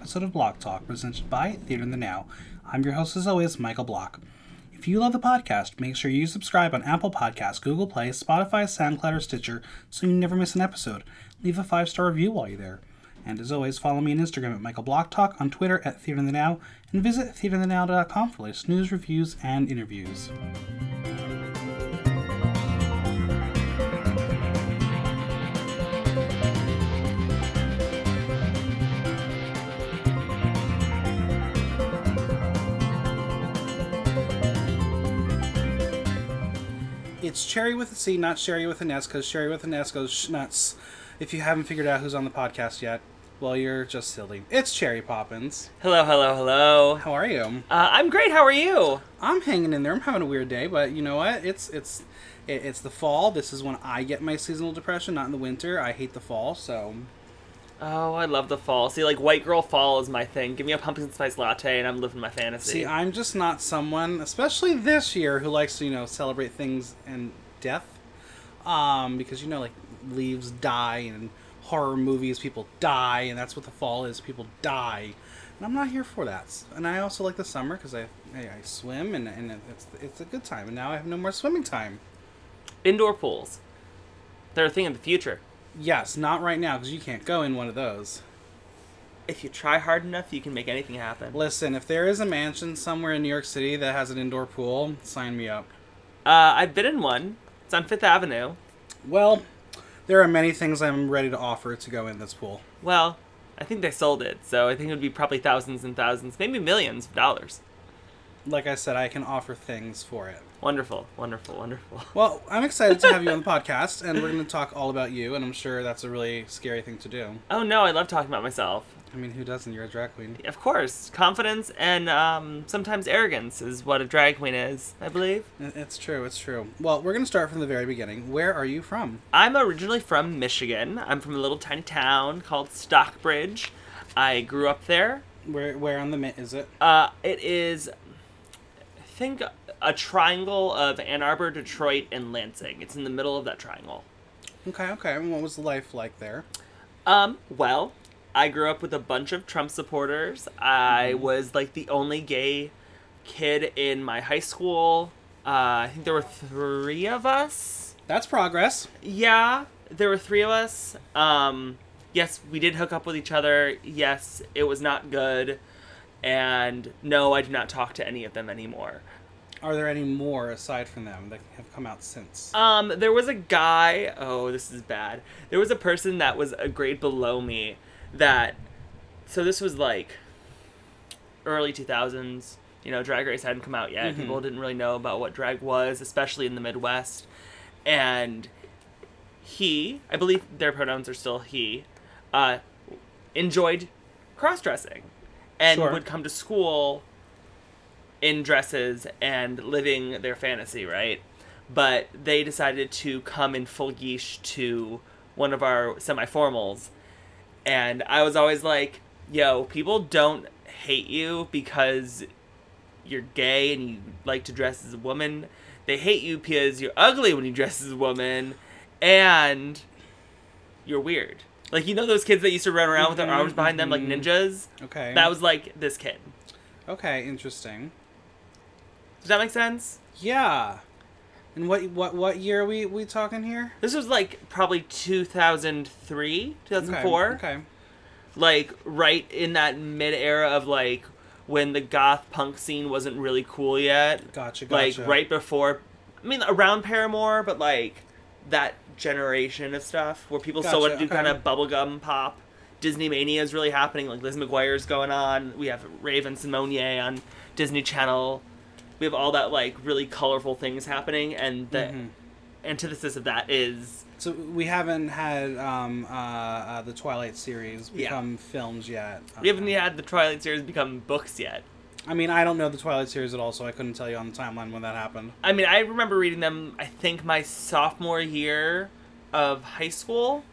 episode of Block Talk presented by Theater in the Now. I'm your host, as always, Michael Block. If you love the podcast, make sure you subscribe on Apple Podcasts, Google Play, Spotify, SoundCloud, or Stitcher so you never miss an episode. Leave a five star review while you're there. And as always, follow me on Instagram at Michael Block Talk, on Twitter at Theater in the Now, and visit theaterinthenow.com for latest news, reviews, and interviews. It's Cherry with a C, not Sherry with an S, because Sherry with an S goes nuts. If you haven't figured out who's on the podcast yet, well, you're just silly. It's Cherry Poppins. Hello, hello, hello. How are you? Uh, I'm great. How are you? I'm hanging in there. I'm having a weird day, but you know what? It's it's it, it's the fall. This is when I get my seasonal depression, not in the winter. I hate the fall, so Oh, I love the fall. See, like white girl fall is my thing. Give me a pumpkin spice latte, and I'm living my fantasy. see, I'm just not someone, especially this year, who likes to you know celebrate things and death, um, because you know like leaves die and horror movies people die, and that's what the fall is. People die, and I'm not here for that. And I also like the summer because I, I I swim and and it's it's a good time. And now I have no more swimming time. Indoor pools. They're a thing in the future. Yes, not right now because you can't go in one of those. If you try hard enough, you can make anything happen. Listen, if there is a mansion somewhere in New York City that has an indoor pool, sign me up. Uh, I've been in one. It's on Fifth Avenue. Well, there are many things I'm ready to offer to go in this pool. Well, I think they sold it, so I think it would be probably thousands and thousands, maybe millions of dollars. Like I said, I can offer things for it. Wonderful, wonderful, wonderful. Well, I'm excited to have you on the podcast, and we're going to talk all about you, and I'm sure that's a really scary thing to do. Oh no, I love talking about myself. I mean, who doesn't? You're a drag queen. Of course, confidence and um, sometimes arrogance is what a drag queen is, I believe. It's true, it's true. Well, we're going to start from the very beginning. Where are you from? I'm originally from Michigan. I'm from a little tiny town called Stockbridge. I grew up there. Where where on the mint is it? Uh, it is, think, a triangle of Ann Arbor, Detroit, and Lansing. It's in the middle of that triangle. Okay, okay. And what was life like there? Um, well, I grew up with a bunch of Trump supporters. I was like the only gay kid in my high school. Uh, I think there were three of us. That's progress. Yeah, there were three of us. Um, yes, we did hook up with each other. Yes, it was not good. And no, I do not talk to any of them anymore. Are there any more aside from them that have come out since? Um, there was a guy. Oh, this is bad. There was a person that was a grade below me. That, so this was like early two thousands. You know, Drag Race hadn't come out yet. Mhm. People didn't really know about what drag was, especially in the Midwest. And he, I believe their pronouns are still he, uh, enjoyed cross dressing, and Sure. would come to school in dresses and living their fantasy, right? But they decided to come in full geesh to one of our semi-formals, and I was always like, "Yo, people don't hate you because you're gay and you like to dress as a woman. They hate you because you're ugly when you dress as a woman, and you're weird." Like you know those kids that used to run around with their Mhm, arms behind them like mhm. ninjas? Okay. That was like this kid. okay. Interesting. Does that make sense? Yeah. And what what what year are we we talking here? This was like probably 2003, 2004. Okay. okay. Like right in that mid era of like when the goth punk scene wasn't really cool yet. Gotcha. gotcha. Like right before, I mean, around Paramore, but like that generation of stuff where people still want to Gotcha, do kind of bubblegum pop. Disney Mania is really happening. Like Lizzie McGuire's going on. We have Raven-Symoné on Disney Channel. We have all that like really colorful things happening, and the Mhm. antithesis of that is So we haven't had um, uh, uh, the Twilight series Yeah. become films yet. we haven't had the Twilight series become books yet. I mean, I don't know the Twilight series at all, so I couldn't tell you on the timeline when that happened. I mean, I remember reading them. I think my sophomore year of high school,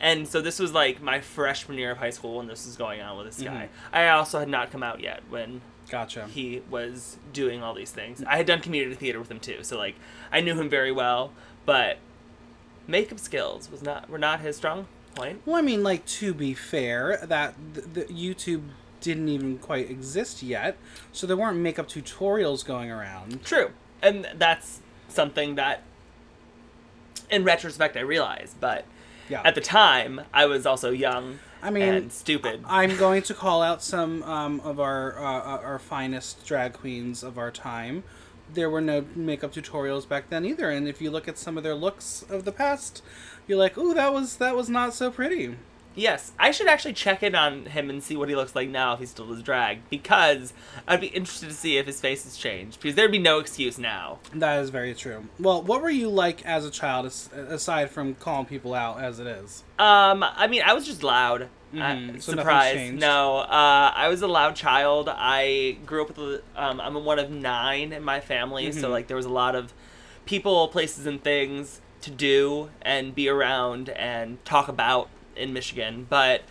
and so this was like my freshman year of high school when this was going on with this guy. Mm-hmm. I also had not come out yet when Gotcha. he was doing all these things. I had done community theater with him too, so like I knew him very well, but makeup skills was not were not his strong point. Well, I mean, like to be fair, that the, the YouTube didn't even quite exist yet, so there weren't makeup tutorials going around. True. And that's something that, in retrospect, I realized. But Yeah. at the time, I was also young I mean, and stupid. I'm going to call out some um, of our uh, our finest drag queens of our time. There were no makeup tutorials back then either, and if you look at some of their looks of the past, you're like, "Ooh, that was that was not so pretty." Yes, I should actually check in on him and see what he looks like now if he still does drag, because I'd be interested to see if his face has changed, because there'd be no excuse now. That is very true. Well, what were you like as a child, aside from calling people out as it is? Um, I mean, I was just loud. Mhm, Uh, so surprise! No, uh, I was a loud child. I grew up with. a- Um, I'm one of nine in my family, so Mhm. like there was a lot of people, places, and things to do and be around and talk about in Michigan. But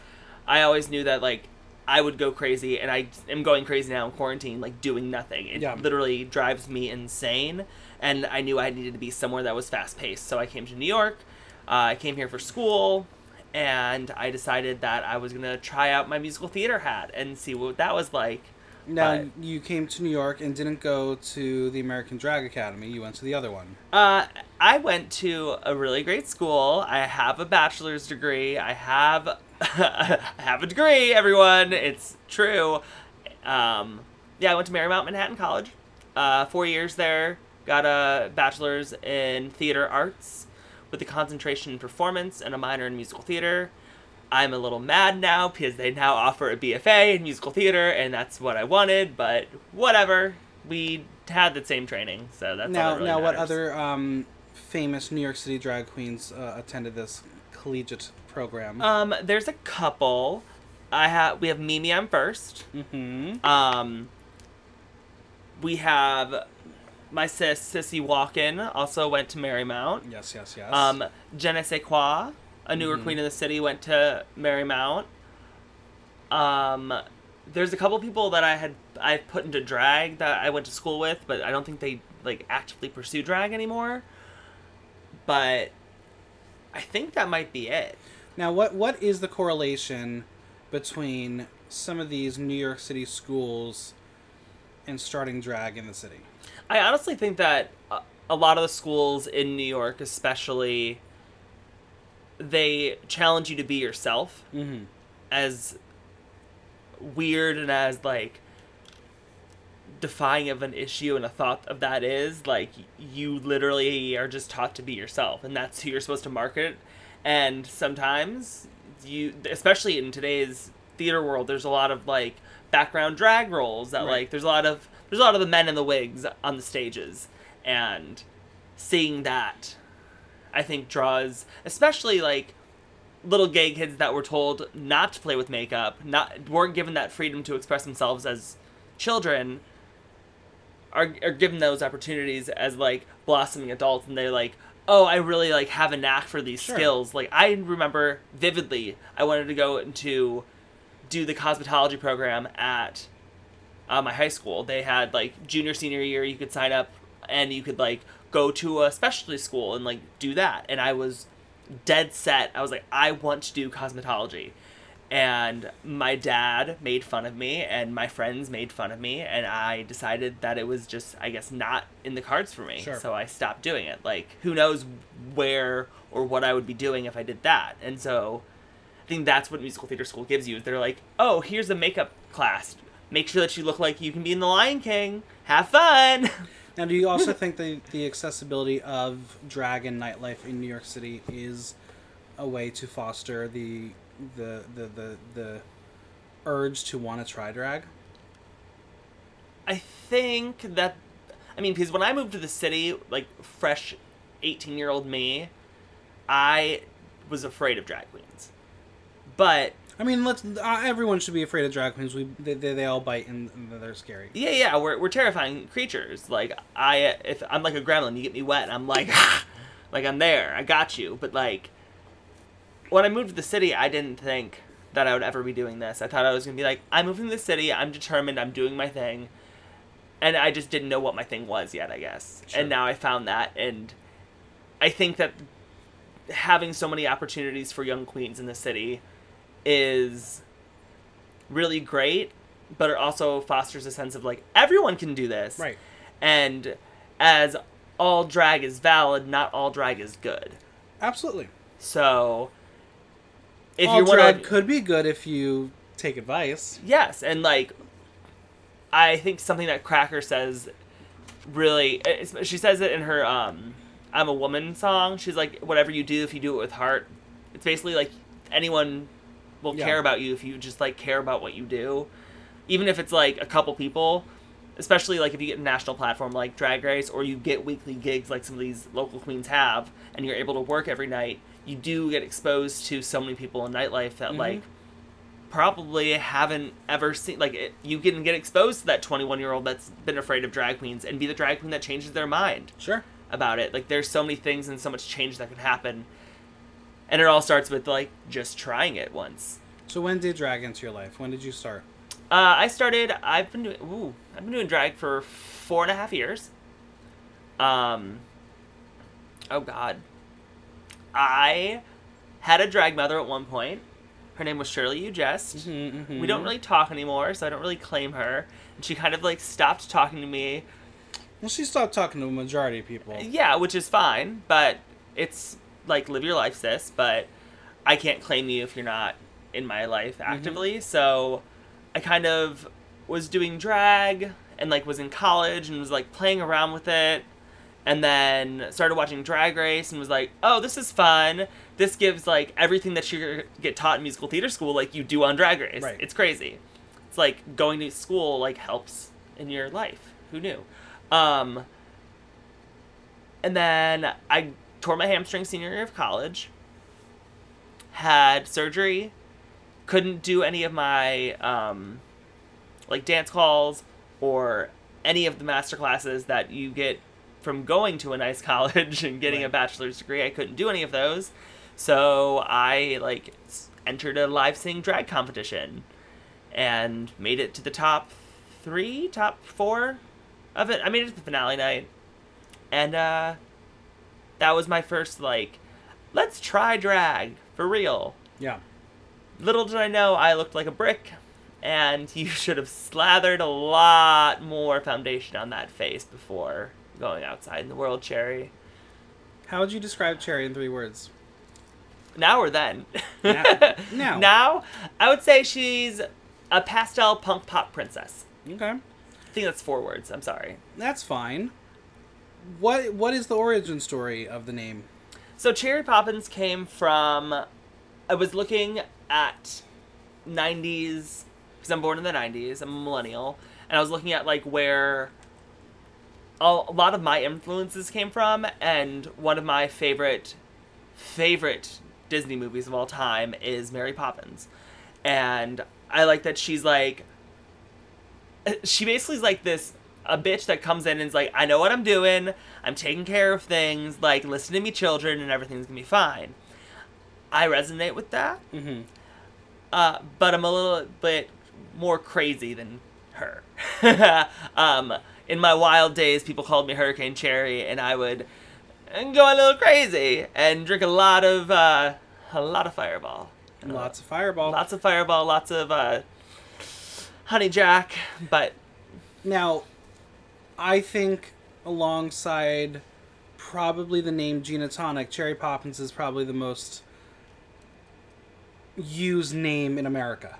I always knew that like I would go crazy, and I am going crazy now in quarantine, like doing nothing. It Yeah. literally drives me insane. And I knew I needed to be somewhere that was fast paced, so I came to New York. Uh, I came here for school, and I decided that I was gonna try out my musical theater hat and see what that was like. Now But- you came to New York and didn't go to the American Drag Academy. You went to the other one. Uh, I went to a really great school. I have a bachelor's degree. I have I have a degree. Everyone, it's true. Um, yeah, I went to Marymount Manhattan College. Uh, four years there. Got a bachelor's in theater arts with a concentration in performance and a minor in musical theater. I'm a little mad now because they now offer a BFA in musical theater, and that's what I wanted. But whatever, we had the same training, so that's now, really now, what other um, famous New York City drag queens uh, attended this collegiate program? Um, there's a couple. I have we have Mimi Imfurst. mm-hmm. Um, we have my sis Sissy Walken also went to Marymount. Yes, yes, yes. Um, Je ne sais quoi, a newer Mhm. queen in the city, went to Marymount. Um, there's a couple people that I had I put into drag that I went to school with, but I don't think they like actively pursue drag anymore. But I think that might be it. now, what what is the correlation between some of these New York City schools and starting drag in the city? I honestly think that a lot of the schools in New York, especially, they challenge you to be yourself. Mm-hmm. As weird and as like defying of an issue and a thought of that is, like you literally are just taught to be yourself, and that's who you're supposed to market. And sometimes you, especially in today's theater world, there's a lot of like background drag roles that Right. like there's a lot of there's a lot of the men in the wigs on the stages, and seeing that, I think draws especially like little gay kids that were told not to play with makeup, not weren't given that freedom to express themselves as children, are are given those opportunities as like blossoming adults, and they're like, oh, I really like have a knack for these Sure. skills. Like I remember vividly, I wanted to go into do the cosmetology program at uh, my high school. They had like junior senior year, you could sign up and you could like go to a specialty school and like do that. And I was dead set. I was like, I want to do cosmetology. And my dad made fun of me, and my friends made fun of me, and I decided that it was just, I guess, not in the cards for me. Sure. So I stopped doing it. Like, who knows where or what I would be doing if I did that. And so I think that's what musical theater school gives you. They're like, oh, here's a makeup class. Make sure that you look like you can be in The Lion King. Have fun. Now, do you also think the the accessibility of drag and nightlife in New York City is a way to foster the the the the, the urge to want to try drag? I think that, I mean, because when I moved to the city, like fresh 18 year old me, I was afraid of drag queens. But I mean, let's. Uh, everyone should be afraid of drag queens. We they, they, they all bite and, and they're scary. yeah, yeah, we're, we're terrifying creatures. Like, I, if I'm like a gremlin, you get me wet, I'm like, like I'm there, I got you. But like, when I moved to the city, I didn't think that I would ever be doing this. I thought I was gonna be like, I'm moving to the city, I'm determined, I'm doing my thing. And I just didn't know what my thing was yet, I guess. Sure. And now I found that, and I think that having so many opportunities for young queens in the city is really great, but it also fosters a sense of like everyone can do this. Right. And as all drag is valid, not all drag is good. Absolutely. So if All you're one drag could be good if you take advice. yes, and like I think something that Cracker says really she says it in her um I'm a woman song. She's like whatever you do if you do it with heart. It's basically like anyone will Yeah. care about you if you just like care about what you do. Even if it's like a couple people, especially like if you get a national platform like Drag Race or you get weekly gigs like some of these local queens have and you're able to work every night, you do get exposed to so many people in nightlife that Mhm. like probably haven't ever seen like it, you can get exposed to that 21 year old that's been afraid of drag queens and be the drag queen that changes their mind Sure. about it like there's so many things and so much change that can happen and it all starts with like just trying it once So when did drag into your life? When did you start? uh, i started i've been doing ooh, i've been doing drag for four and a half years um oh god i had a drag mother at one point her name was shirley you jest Mm-hmm, we don't really talk anymore, so I don't really claim her. And she kind of like stopped talking to me. Well, she stopped talking to a majority of people. Yeah, which is fine, but it's like live your life, sis. But I can't claim you if you're not in my life actively. So I kind of was doing drag and like was in college and was like playing around with it. And then started watching Drag Race and was like, oh, this is fun. This gives like everything that you get taught in musical theater school, like you do on Drag Race. Right. It's crazy. It's like going to school like helps in your life. Who knew? Um, and then I tore my hamstring senior year of college. Had surgery. Couldn't do any of my um, like dance calls or any of the master classes that you get from going to a nice college and getting a bachelor's degree. I couldn't do any of those. So I like entered a live sing drag competition and made it to the top three, top four of it. I made it to the finale night. And uh that was my first like let's try drag for real. Yeah. Little did I know I looked like a brick and you should have slathered a lot more foundation on that face before going outside in the world, Cherry. How would you describe Cherry in three words? Now or then? Now. Now. now, I would say she's a pastel punk pop princess. Okay. I think that's four words. I'm sorry. That's fine. What What is the origin story of the name? So Cherry Poppins came from. I was looking at 90s because I'm born in the 90s. I'm a millennial, and I was looking at like where a, a lot of my influences came from, and one of my favorite favorite Disney movies of all time is Mary Poppins, and I like that she's like she basically is like this a bitch that comes in and is like, I know what I'm doing, I'm taking care of things, like listen to me children and everything's gonna be fine. I resonate with that. Mm-hmm. Uh, but I'm a little bit more crazy than her. um, in my wild days, people called me Hurricane Cherry, and I would go a little crazy and drink a lot of uh, a lot of Fireball. Lots of Fireball. Lots of Fireball, lots of uh, Honey Jack, but Now, I think alongside probably the name Gina Tonic, Cherry Poppins is probably the most used name in America.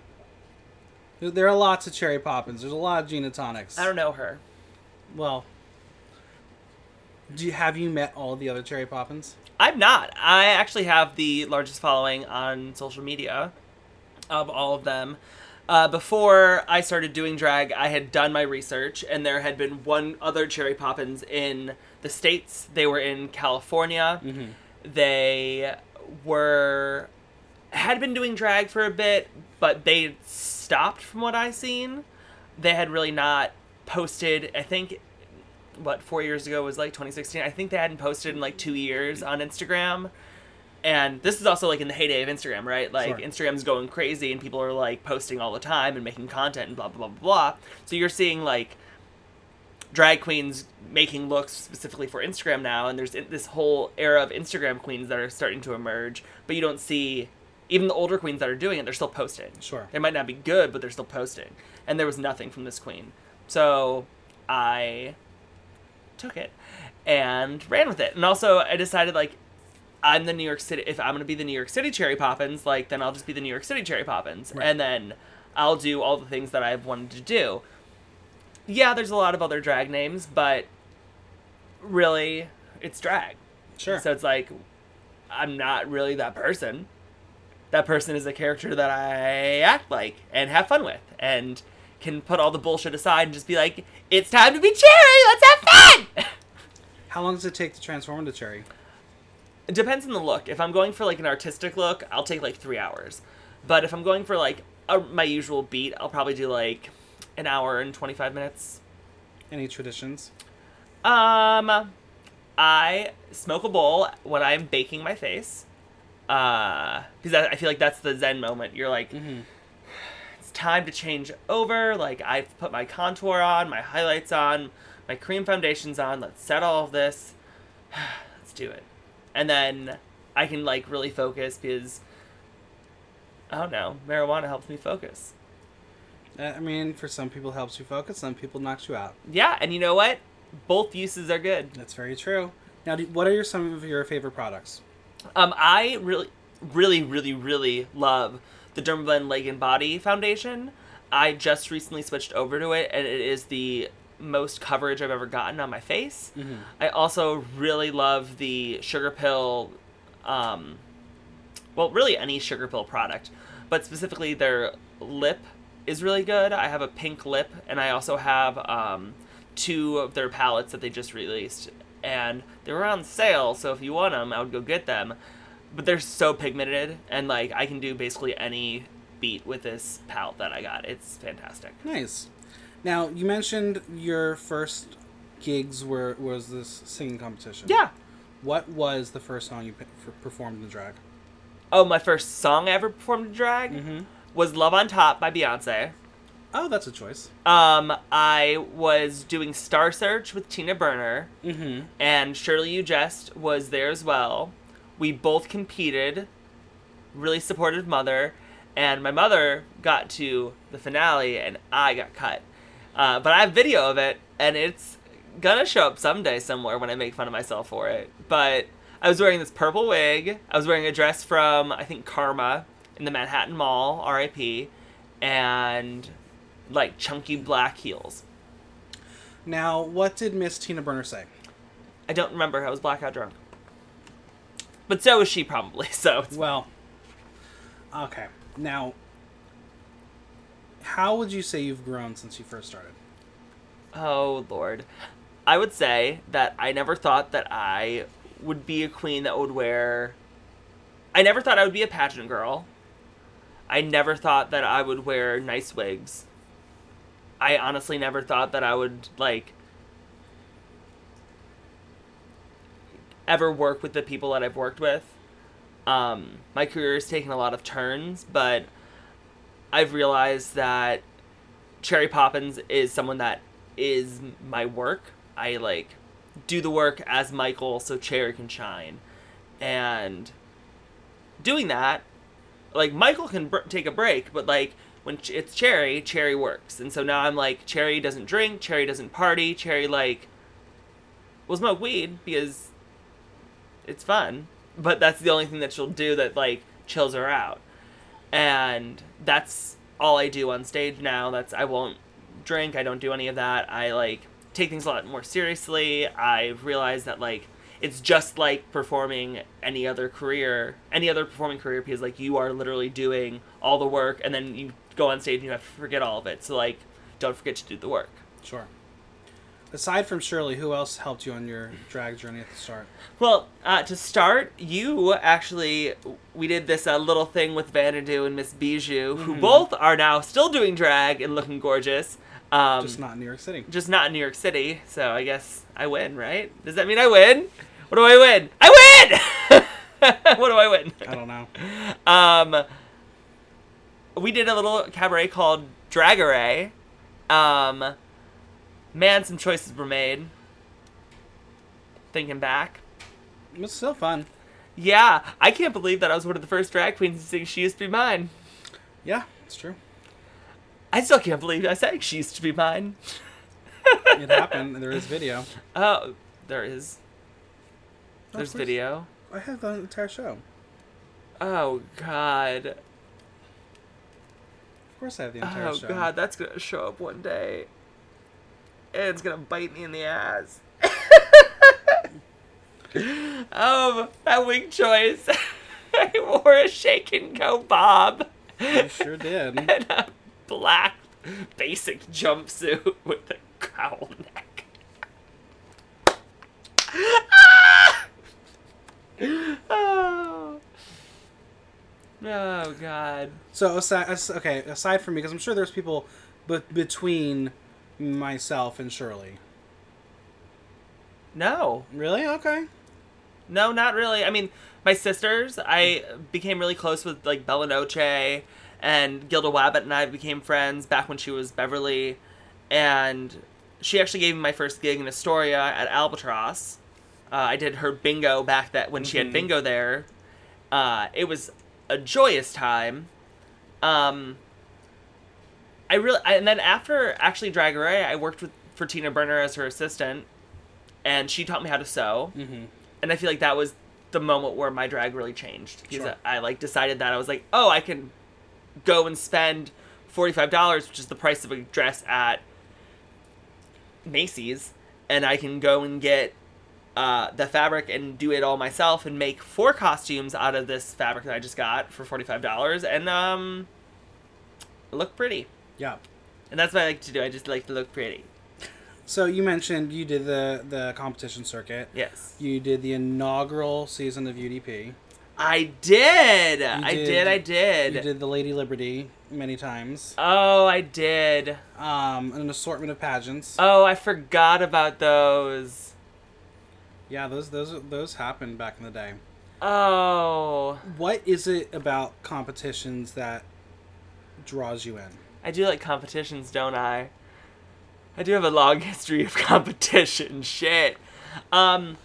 There- are lots of Cherry Poppins. There's a lot of Gina Tonics. I don't know her. Well, do you, have you met all the other Cherry Poppins? I'm not. I actually have the largest following on social media of all of them. Uh, before I started doing drag, I had done my research, and there had been one other Cherry Poppins in the States. They were in California. Mm-hmm. They were had been doing drag for a bit, but they stopped from what I seen. They had really not posted. I think what four years ago was like 2016. I think they hadn't posted in like two years on Instagram. And this is also like in the heyday of Instagram, right? Like Sure. Instagram's going crazy and people are like posting all the time and making content and blah blah blah blah blah. So you're seeing like drag queens making looks specifically for Instagram now, and there's this whole era of Instagram queens that are starting to emerge. But you don't see even the older queens that are doing it; they're still posting. Sure. They might not be good, but they're still posting. And there was nothing from this queen, so I took it and ran with it. And also, I decided like I'm the New York City. If I'm gonna be the New York City Cherry Poppins, like then I'll just be the New York City Cherry Poppins, Right. and then I'll do all the things that I've wanted to do. Yeah, there's a lot of other drag names, but really, it's drag. Sure. So it's like I'm not really that person. That person is a character that I act like and have fun with, and can put all the bullshit aside and just be like, "It's time to be cherry. Let's have fun." How long does it take to transform into cherry? It depends on the look. If I'm going for like an artistic look, I'll take like three hours. But if I'm going for like a, my usual beat, I'll probably do like an hour and 25 minutes. Any traditions? Um, I smoke a bowl when I'm baking my face. Uh, because I, I feel like that's the zen moment. You're like, Mm-hmm. it's time to change over. Like I've put my contour on, my highlights on, my cream foundations on. Let's set all of this. Let's do it. And then I can like really focus because I don't know, marijuana helps me focus. Uh, I mean, for some people, it helps you focus. Some people knocks you out. Yeah, and you know what? Both uses are good. That's very true. Now, what are your, some of your favorite products? Um, I really, really, really, really love the Dermablend Leg and Body Foundation. I just recently switched over to it, and it is the most coverage I've ever gotten on my face. Mm-hmm. I also really love the Sugar Pill, um, well, really any Sugar Pill product, but specifically their lip is really good. I have a pink lip, and I also have um, two of their palettes that they just released, and they were on sale. So if you want them, I would go get them. But they're so pigmented, and like I can do basically any beat with this palette that I got. It's fantastic. Nice. Now, you mentioned your first gigs were was this singing competition. Yeah. What was the first song you performed in the drag? Oh, my first song I ever performed in drag Mm-hmm. was "Love on Top" by Beyonce. Oh, that's a choice. Um, I was doing Star Search with Tina Burner, Mm-hmm. and Shirley You Jest was there as well. We both competed. Really supportive mother, and my mother got to the finale, and I got cut. Uh, but I have video of it, and it's gonna show up someday somewhere when I make fun of myself for it. But I was wearing this purple wig. I was wearing a dress from I think Karma in the Manhattan Mall, R.I.P. And like chunky black heels. Now, what did Miss Tina Burner say? I don't remember. I was blackout drunk. But so was she probably. So Well, okay. Now, how would you say you've grown since you first started? oh lord, I would say that I never thought that I would be a queen that would wear. I never thought I would be a pageant girl. I never thought that I would wear nice wigs. I honestly never thought that I would like ever work with the people that I've worked with. Um, my career has taken a lot of turns, but I've realized that Cherry Poppins is someone that is my work. I like do the work as Michael so Cherry can shine. And doing that, like Michael can br- take a break, but like when ch- it's Cherry, Cherry works. And so now I'm like Cherry doesn't drink, Cherry doesn't party, Cherry like will smoke weed because it's fun, but that's the only thing that she'll do that like chills her out. And that's all I do on stage now. That's I won't drink, I don't do any of that. I like take things a lot more seriously. I've realized that like it's just like performing any other career, any other performing career because like you are literally doing all the work and then you go on stage and you have to forget all of it. So like don't forget to do the work. Sure. Aside from Shirley, who else helped you on your drag journey at the start? Well, uh, to start, you actually we did this uh, little thing with Vanadu and Miss Bijou, who Mhm. both are now still doing drag and looking gorgeous. Um, Just not in New York City. just not in New York City. So I guess I win, right? Does that mean I win? What do I win? I win. what do I win? I don't know. Um, we did a little cabaret called Dragaray. Um, Man, some choices were made. Thinking back. It was so fun. Yeah, I can't believe that I was one of the first drag queens to sing She Used to Be Mine. Yeah, it's true. I still can't believe I sang She Used to Be Mine. It happened. There is video. Oh, there is. Oh, There's course. video. I have the entire show. Oh, God. Of course, I have the entire Oh, show. Oh God, that's going to show up one day. And it's going to bite me in the ass. um, that wig choice. I wore a shake and go bob. You sure did. and a black basic jumpsuit with a cowl neck. oh. oh God. So aside, okay, aside from me, because I'm sure there's people, but between myself and Shirley. No, Really? Okay. no, not really. I mean, my sisters. I became really close with like Bella Noche and Gilda Wabbit, and I became friends back when she was Beverly, and she actually gave me my first gig in Astoria at Albatross. Uh, I did her bingo back that when she had Mhm. bingo there. Uh, it was a joyous time. Um, I really, I, and then after actually Drag Race, I worked with for Tina Burner as her assistant, and she taught me how to sew. Mm-hmm. And I feel like that was the moment where my drag really changed because Sure. I, I like decided that I was like, oh, I can go and spend forty five dollars, which is the price of a dress at Macy's, and I can go and get uh, the fabric and do it all myself and make four costumes out of this fabric that I just got for forty five dollars and um, look pretty. Yeah. And that's what I like to do. I just like to look pretty. So you mentioned you did the the competition circuit. Yes, You did the inaugural season of UDP. I did. I did- did. I did. You did the Lady Liberty many times. Oh, I did. Um, an assortment of pageants. Oh, I forgot about those. yeah, those those those happened back in the day. Oh, What is it about competitions that draws you in? I do like competitions, don't I? I do have a long history of competition. Shit. Um,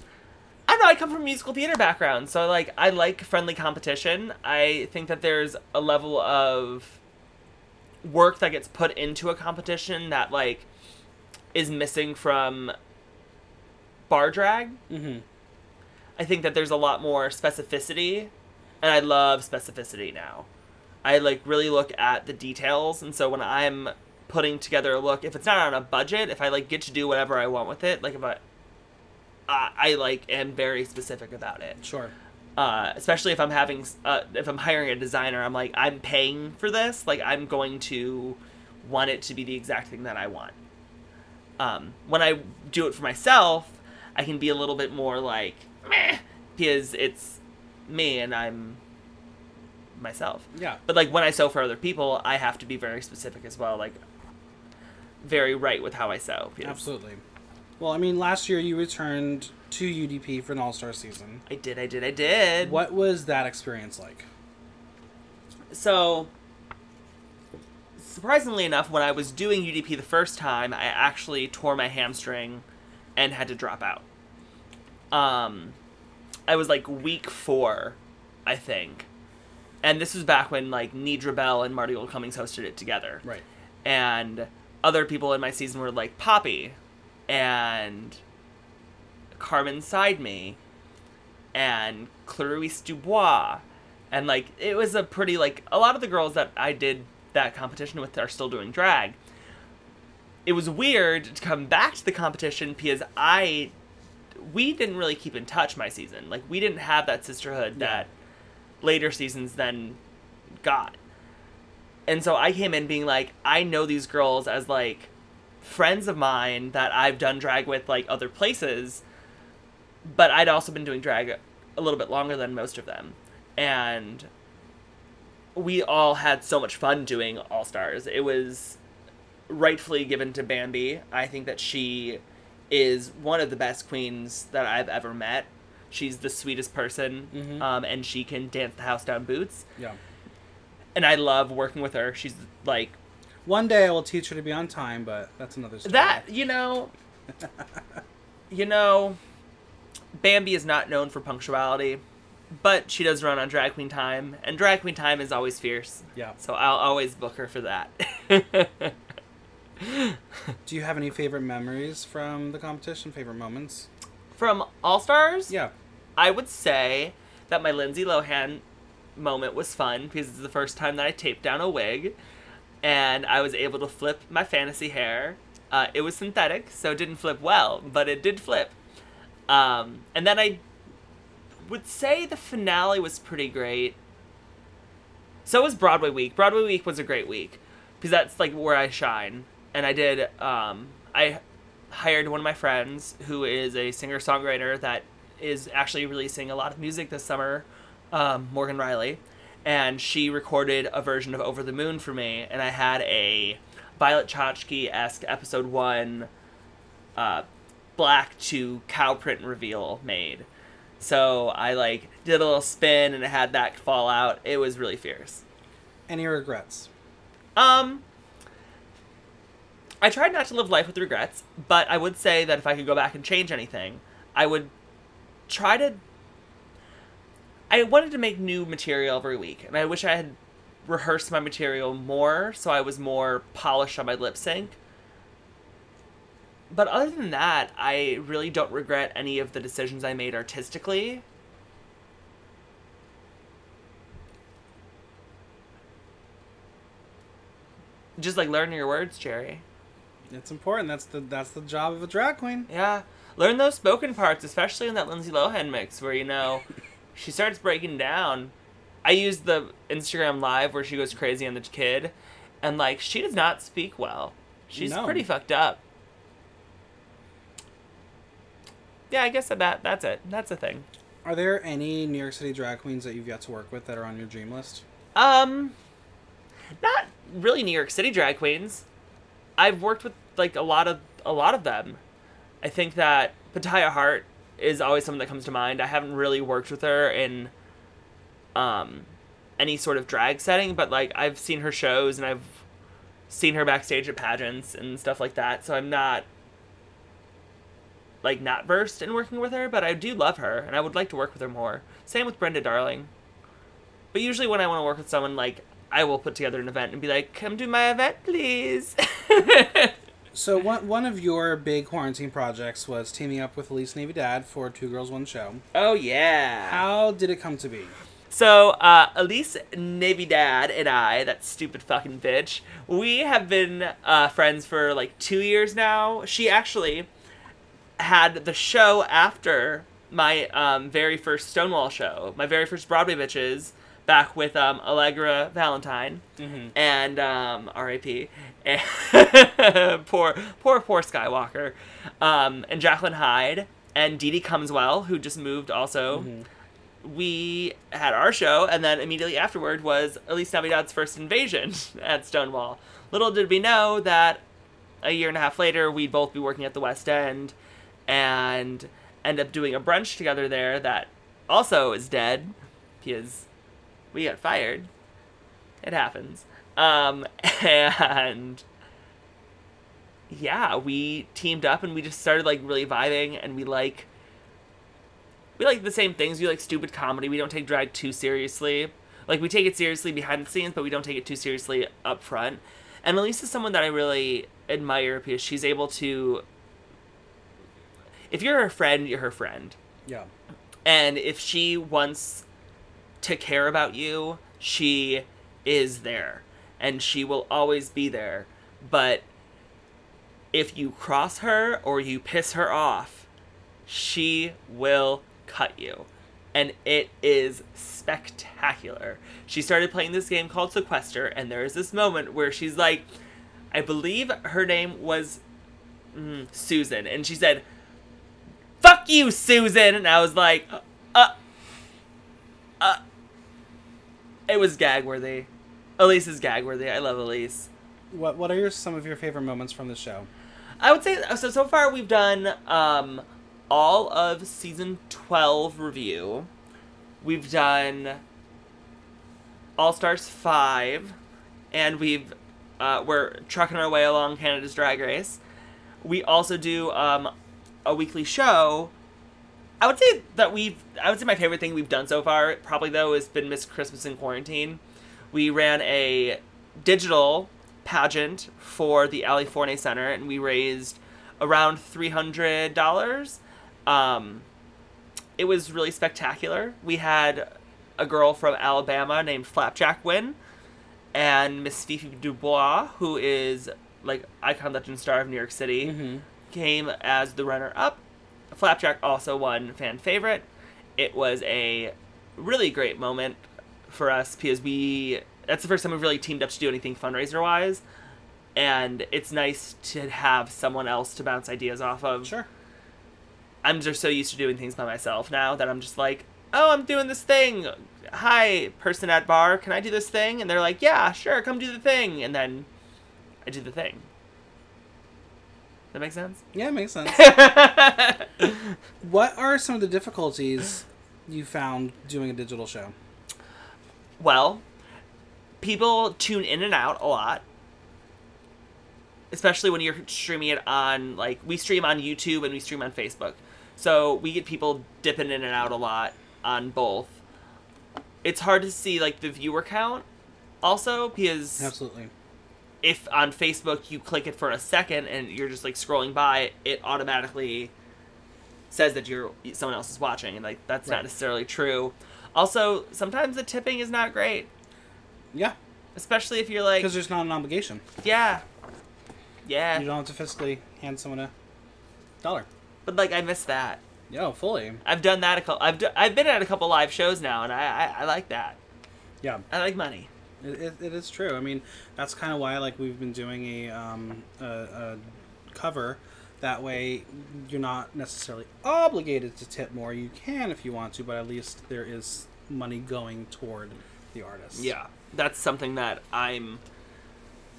I don't know. I come from a musical theater background, so like I like friendly competition. I think that there's a level of work that gets put into a competition that like is missing from bar drag. Mm-hmm. I think that there's a lot more specificity, and I love specificity now. I like really look at the details, and so when I'm putting together a look, if it's not on a budget, if I like get to do whatever I want with it, like if I, uh, I like am very specific about it. Sure. Uh, especially if I'm having, uh, if I'm hiring a designer, I'm like, I'm paying for this. Like I'm going to want it to be the exact thing that I want. Um, when I do it for myself, I can be a little bit more like, meh, because it's me and I'm myself. Yeah. But like when I sew for other people, I have to be very specific as well, like very right with how I sew. Absolutely. Well, I mean, last year you returned to UDP for an All Star season. I did, I did, I did. What was that experience like? So, surprisingly enough, when I was doing UDP the first time, I actually tore my hamstring and had to drop out. Um, I was like week four, I think. And this was back when like Nidra Bell and Marti Gould Cummings hosted it together. Right. And other people in my season were like Poppy and Carmen Side Me and Clarice Dubois. And like it was a pretty like a lot of the girls that I did that competition with are still doing drag. It was weird to come back to the competition because I we didn't really keep in touch my season. Like we didn't have that sisterhood Yeah. that later seasons then got. And so I came in being like, I know these girls as like friends of mine that I've done drag with like other places, but I'd also been doing drag a little bit longer than most of them. And we all had so much fun doing All Stars. It was rightfully given to Bambi. I think that she is one of the best queens that I've ever met. She's the sweetest person, Mhm. um, and she can dance the house down boots Yeah. and I love working with her. She's like One day I will teach her to be on time, but that's another story. That you know, you know, Bambi is not known for punctuality, but she does run on drag queen time, and drag queen time is always fierce. Yeah. So I'll always book her for that. Do you have any favorite memories from the competition? Favorite moments? From All Stars, Yeah. I would say that my Lindsay Lohan moment was fun because it's the first time that I taped down a wig, and I was able to flip my fantasy hair. Uh, it was synthetic, so it didn't flip well, but it did flip. Um, and then I would say the finale was pretty great. So was Broadway week. Broadway week was a great week because that's like where I shine. And I did. Um, I hired one of my friends who is a singer songwriter that is actually releasing a lot of music this summer, um, Morgan Riley, and she recorded a version of Over the Moon for me, and I had a Violet Chachki esque episode one, uh, black to cow print reveal made. So I like did a little spin and it had that fall out. It was really fierce. Any regrets? Um, I tried not to live life with regrets, but I would say that if I could go back and change anything, I would try to. I wanted to make new material every week, and I wish I had rehearsed my material more so I was more polished on my lip sync. But other than that, I really don't regret any of the decisions I made artistically. Just like learning your words, Cherry. It's important. That's the that's the job of a drag queen. Yeah. Learn those spoken parts, especially in that Lindsay Lohan mix where, you know, she starts breaking down. I used the Instagram live where she goes crazy on the kid, and, like, she does not speak well. She's No. pretty fucked up. Yeah, I guess that, that that's it. That's a thing. Are there any New York City drag queens that you've yet to work with that are on your dream list? Um, not really New York City drag queens. I've worked with like a lot of a lot of them. I think that Pataya Hart is always someone that comes to mind. I haven't really worked with her in um any sort of drag setting, but like I've seen her shows and I've seen her backstage at pageants and stuff like that. So I'm not like not versed in working with her, but I do love her and I would like to work with her more. Same with Brenda Darling. But usually when I want to work with someone like I will put together an event and be like, "Come to my event, please." So one one of your big quarantine projects was teaming up with Elise Navidad for Two Girls One Show. oh yeah. How did it come to be? So, uh, Elise Navidad and I, that stupid fucking bitch, we have been uh, friends for like two years now. She actually had the show after my um, very first Stonewall show, my very first Broadway bitches, back with um, Allegra Valentine Mm-hmm. and um, R.I.P. Poor, poor, poor Skywalker, um, and Jacqueline Hyde and Dee Dee Comeswell, who just moved also we had our show, and then immediately afterward was Elise Navidad's first invasion at Stonewall. Little did we know that a year and a half later, we'd both be working at the West End and end up doing a brunch together there that also is dead because we got fired. It happens. Um, and yeah, we teamed up and we just started like really vibing, and we like we like the same things. We like stupid comedy. We don't take drag too seriously. Like we take it seriously behind the scenes, but we don't take it too seriously up front. And Elise is someone that I really admire because she's able to. If you're her friend, you're her friend. Yeah. And if she wants to care about you, she is there. And she will always be there. But if you cross her or you piss her off, she will cut you. And it is spectacular. She started playing this game called Sequester, and there is this moment where she's like, I believe her name was mm, Susan, and she said, Fuck you, Susan! And I was like, uh, uh. It was gag worthy. Elise is gag worthy. I love Elise. What What are your, some of your favorite moments from the show? I would say so. So far, we've done um, all of season twelve review. We've done All Stars five, and we've uh, we're trucking our way along Canada's Drag Race. We also do um, a weekly show. I would say that we've. I would say my favorite thing we've done so far, probably though, has been Miss Christmas in Quarantine. We ran a digital pageant for the Ali Forney Center, and we raised around three hundred dollars. Um, it was really spectacular. We had a girl from Alabama named Flapjack win, and Miss Fifi Dubois, who is like icon legend star of New York City, Mm-hmm. came as the runner up. Flapjack also won fan favorite. It was a really great moment for us because we that's the first time we've really teamed up to do anything fundraiser wise. And it's nice to have someone else to bounce ideas off of. Sure. I'm just so used to doing things by myself now that I'm just like, oh, I'm doing this thing. Hi, person at bar, can I do this thing? And they're like, yeah, sure, come do the thing. And then I do the thing. That makes sense? Yeah, it makes sense. what are some of the difficulties you found doing a digital show? Well, people tune in and out a lot. Especially when you're streaming it on, like, we stream on YouTube and we stream on Facebook. So we get people dipping in and out a lot on both. It's hard to see, like, the viewer count also because Absolutely. if on Facebook you click it for a second and you're just like scrolling by, it automatically says that you're someone else is watching, and like that's Right. not necessarily true. Also, sometimes the tipping is not great, Yeah, especially if you're like, because there's not an obligation. yeah, yeah, You don't have to physically hand someone a dollar. but like I miss that. Yeah, fully. I've done that a couple. I've do, I've been at a couple live shows now, and I I, I like that. Yeah, I like money. it, it, it is true. I mean, that's kind of why like we've been doing a um a, a cover. That way, you're not necessarily obligated to tip more. You can if you want to, but at least there is money going toward the artist. Yeah, that's something that I'm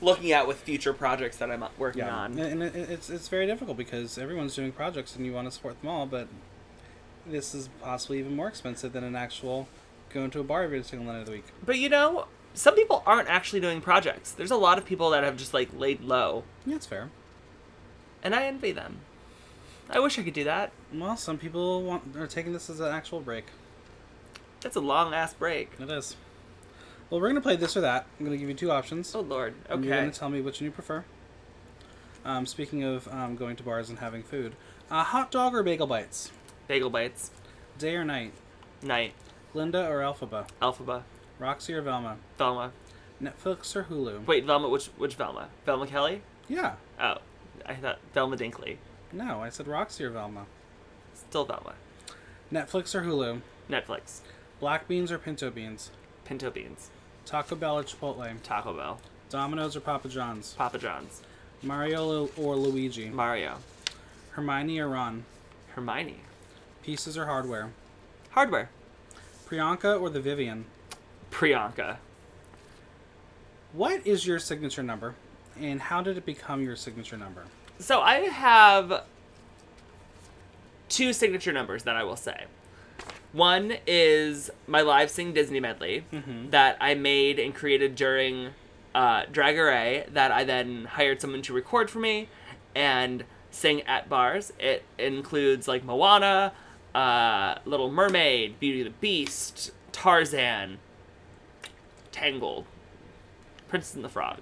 looking at with future projects that I'm working Yeah, on. and it's it's very difficult because everyone's doing projects and you want to support them all, but this is possibly even more expensive than an actual going to a bar every single night of the week. But you know, some people aren't actually doing projects. There's a lot of people that have just like laid low, Yeah, it's fair. And I envy them. I wish I could do that. Well, some people want are taking this as an actual break. That's a long ass break. It is. Well, we're gonna play this or that. I'm gonna give you two options. Oh lord. and You're gonna tell me which one you prefer. Um, speaking of um, going to bars and having food, uh, hot dog or bagel bites, Bagel bites. day or night, Night. Glinda or Elphaba, Alphaba. Roxy or Velma, Velma. Netflix or Hulu. Wait, Velma. Which which Velma? Velma Kelly? Yeah. Oh, I thought Velma Dinkley. No, I said Roxy or Velma. Still Velma. Netflix or Hulu, Netflix. black beans or pinto beans, Pinto beans. Taco Bell or Chipotle, Taco Bell. Domino's or Papa John's, Papa John's. Mario or Luigi, Mario. Hermione or Ron, Hermione. pieces or hardware, Hardware. Priyanka or the Vivienne. Priyanka. What is your signature number, and how did it become your signature number? So I have two signature numbers that I will say. One is my live sing Disney medley Mhm. that I made and created during uh, Drag Array that I then hired someone to record for me and sing at bars. It includes like Moana, uh, Little Mermaid, Beauty the Beast, Tarzan, Tangled, Princess and the Frog.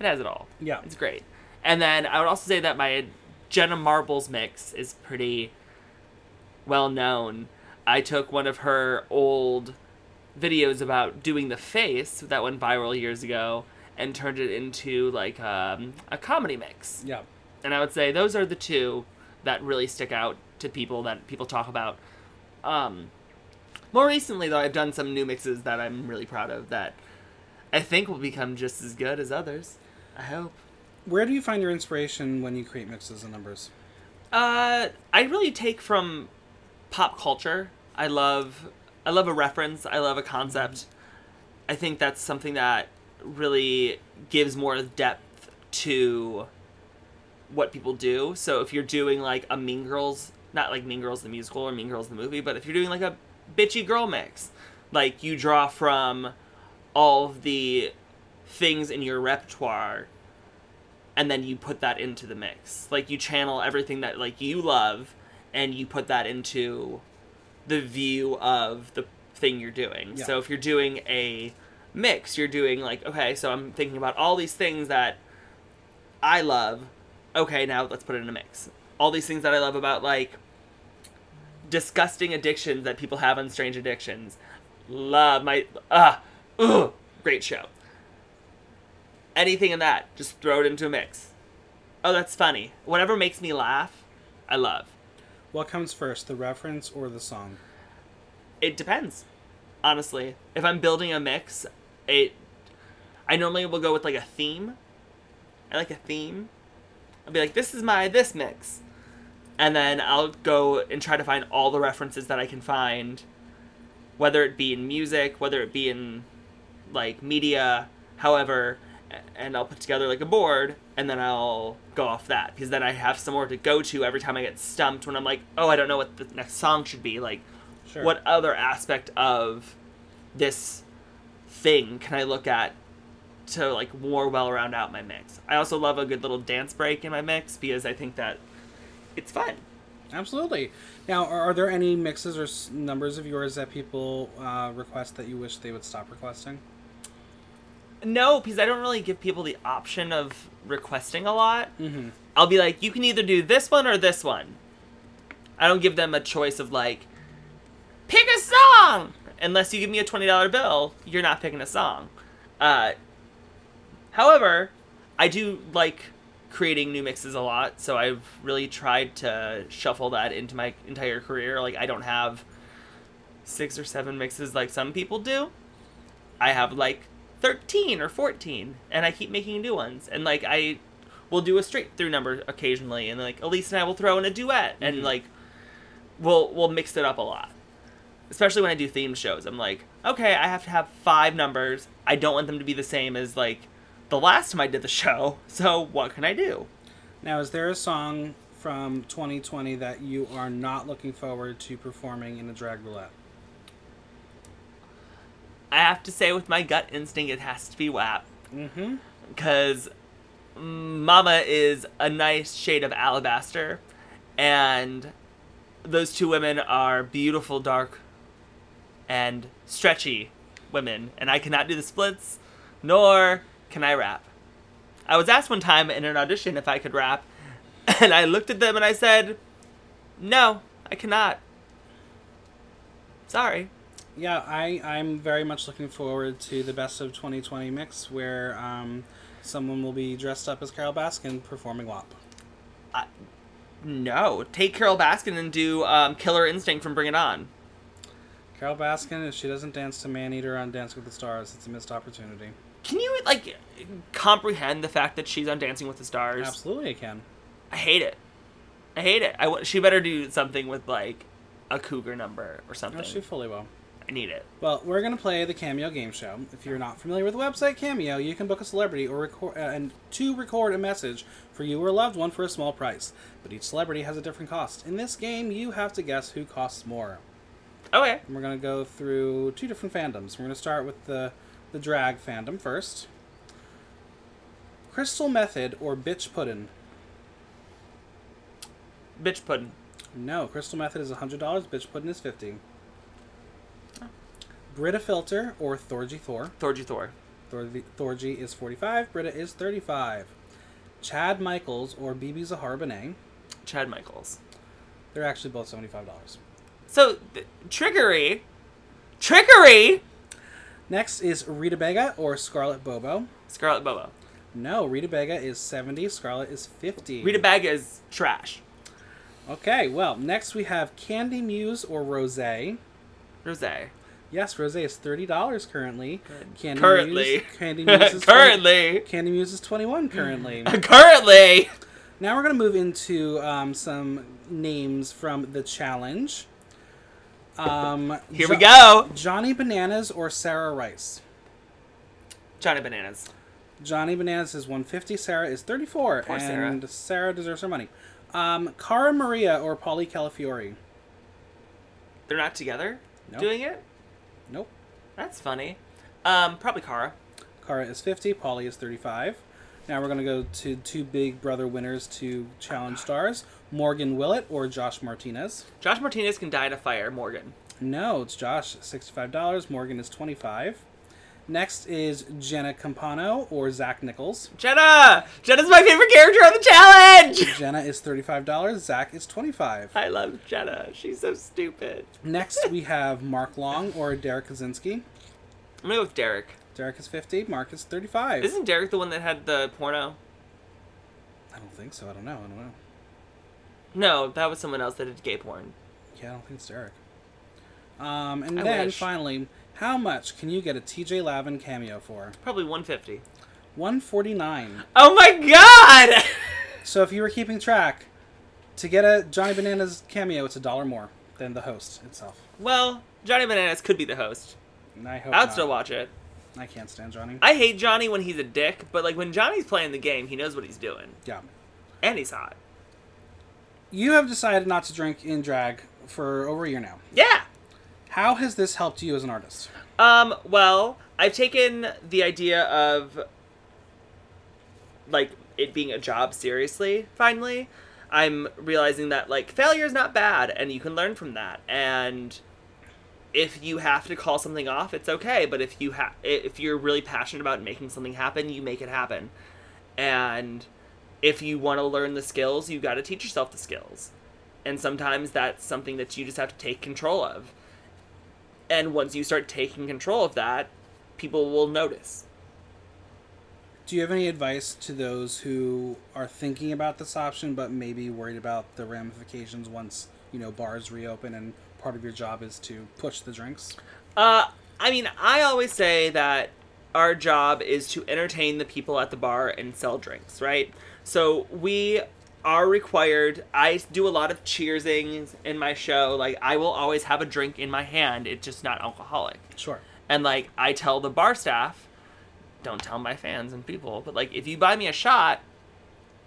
It has it all. Yeah. It's great. And then I would also say that my Jenna Marbles mix is pretty well known. I took one of her old videos about doing the face that went viral years ago and turned it into like um, a comedy mix. Yeah. And I would say those are the two that really stick out to people that people talk about. Um, more recently, though, I've done some new mixes that I'm really proud of that I think will become just as good as others. I hope. Where do you find your inspiration when you create mixes and numbers? Uh, I really take from pop culture. I love, I love a reference. I love a concept. I think that's something that really gives more depth to what people do. So if you're doing like a Mean Girls, not like Mean Girls the musical or Mean Girls the movie, but if you're doing like a bitchy girl mix, like you draw from all of the things in your repertoire and then you put that into the mix. Like you channel everything that like you love and you put that into the view of the thing you're doing. Yeah. So if you're doing a mix, you're doing like okay, so I'm thinking about all these things that I love. Okay, now let's put it in a mix. All these things that I love about like disgusting addictions that people have on strange addictions. Love my ah ugh, great show. Anything in that, just throw it into a mix. Oh, that's funny. Whatever makes me laugh, I love. What comes first, the reference or the song? It depends. Honestly, if I'm building a mix, it I normally will go with like a theme. I like a theme. I'll be like, this is my this mix. And then I'll go and try to find all the references that I can find, whether it be in music, whether it be in like media, however, and I'll put together like a board and then I'll go off that because then I have somewhere to go to every time I get stumped when I'm like, oh, I don't know what the next song should be. Like, Sure. what other aspect of this thing can I look at to like more well round out my mix? I also love a good little dance break in my mix because I think that it's fun. Absolutely. Now, are, are there any mixes or numbers of yours that people uh, request that you wish they would stop requesting? No, because I don't really give people the option of requesting a lot. Mm-hmm. I'll be like, you can either do this one or this one. I don't give them a choice of like, pick a song. Unless you give me a twenty dollar bill, you're not picking a song. Uh, however, I do like creating new mixes a lot, so I've really tried to shuffle that into my entire career. Like I don't have six or seven mixes like some people do. I have like 13 or 14 and I keep making new ones. And like I will do a straight through number occasionally and like Elise and I will throw in a duet and Mhm. like we'll we'll mix it up a lot. Especially when I do theme shows. I'm like, okay, I have to have five numbers. I don't want them to be the same as like the last time I did the show. So what can I do? Now, is there a song from 2020 that you are not looking forward to performing in a drag roulette? I have to say with my gut instinct it has to be WAP. Mm-hmm. because Mama is a nice shade of alabaster, and those two women are beautiful, dark, and stretchy women, and I cannot do the splits, nor can I rap. I was asked one time in an audition if I could rap, and I looked at them and I said, No, I cannot. Sorry. Yeah, I, I'm very much looking forward to the best of 2020 mix where um, someone will be dressed up as Carole Baskin performing WAP. No, take Carole Baskin and do um, Killer Instinct from Bring It On. Carole Baskin, if she doesn't dance to Maneater on Dancing with the Stars, it's a missed opportunity. Can you like comprehend the fact that she's on Dancing with the Stars? Absolutely, I can. I hate it. I hate it. I w- she better do something with like a cougar number or something. No, she fully will. I need it. Well, we're going to play the Cameo game show. If you're not familiar with the website Cameo, you can book a celebrity or record uh, and to record a message for you or a loved one for a small price. But each celebrity has a different cost. In this game, you have to guess who costs more. Okay. And we're going to go through two different fandoms. We're going to start with the the drag fandom first. Crystal Methyd or Bitch Puddin'? Bitch pudding. No, Crystal Methyd is $100, Bitch Puddin' is 50 Brita Filter or Thorgy Thor? Thorgy Thor. Thorgy, Thorgy is 45 Brita is 35 Chad Michaels or BeBe Zahara Benet? Chad Michaels. They're actually both $75. So th- trickery. Trickery. Next is Rita Baga or Scarlett BoBo? Scarlett BoBo. No, Rita Baga is 70, Scarlett is 50. Rita Baga is trash. Okay, well, next we have Kandy Muse or Rose. Rose. Yes, Rose is $30 currently. Good. Kandy Currently. Muse, Kandy Muse is 20 currently. Kandy Muse is 21 currently. currently. now we're going to move into um, some names from the challenge. Um, Here Jo- we go. Johnny Bananas or Sarah Rice? Johnny Bananas. Johnny Bananas is 150, Sarah is 34, Poor and Sarah. Sarah deserves her money. Um, Cara Maria or Paulie Calafiore? They're not together Nope. doing it? Nope. That's funny. Um, probably Cara. Cara is 50, Paulie is 35. Now we're going to go to two big brother winners to challenge stars Morgan Willett or Josh Martinez. Josh Martinez can die in a fire. Morgan. No, it's Josh, $65. Morgan is 25 Next is Jenna Compono or Zach Nichols. Jenna! Jenna's my favorite character on the challenge! Jenna is $35. Zach is 25 I love Jenna. She's so stupid. Next, we have Mark Long or Derrick Kosinski. I'm gonna go with Derrick. Derrick is 50. Mark is 35. Isn't Derrick the one that had the porno? I don't think so. I don't know. I don't know. No, that was someone else that did gay porn. Yeah, I don't think it's Derrick. Um, and I then wish. finally, how much can you get a TJ Lavin cameo for? Probably 150. 149. Oh my god! So if you were keeping track, to get a Johnny Bananas cameo, it's a dollar more than the host itself. well, Johnny Bananas could be the host. I hope I'd not. still watch it. I can't stand Johnny. I hate Johnny when he's a dick, but like when Johnny's playing the game, he knows what he's doing. yeah. And he's hot. You have decided not to drink in drag for over a year now. Yeah! How has this helped you as an artist? Um, well, I've taken the idea of like it being a job seriously finally. I'm realizing that like failure is not bad and you can learn from that. And if you have to call something off, it's okay, but if you ha- if you're really passionate about making something happen, you make it happen. And if you want to learn the skills, you got to teach yourself the skills. And sometimes that's something that you just have to take control of. And once you start taking control of that, people will notice. Do you have any advice to those who are thinking about this option but maybe worried about the ramifications once, you know, bars reopen and part of your job is to push the drinks? Uh, I mean, I always say that our job is to entertain the people at the bar and sell drinks, right? So we are required. I do a lot of cheersing in my show. Like, I will always have a drink in my hand. It's just not alcoholic. Sure. And like, I tell the bar staff, don't tell my fans and people, but like, if you buy me a shot,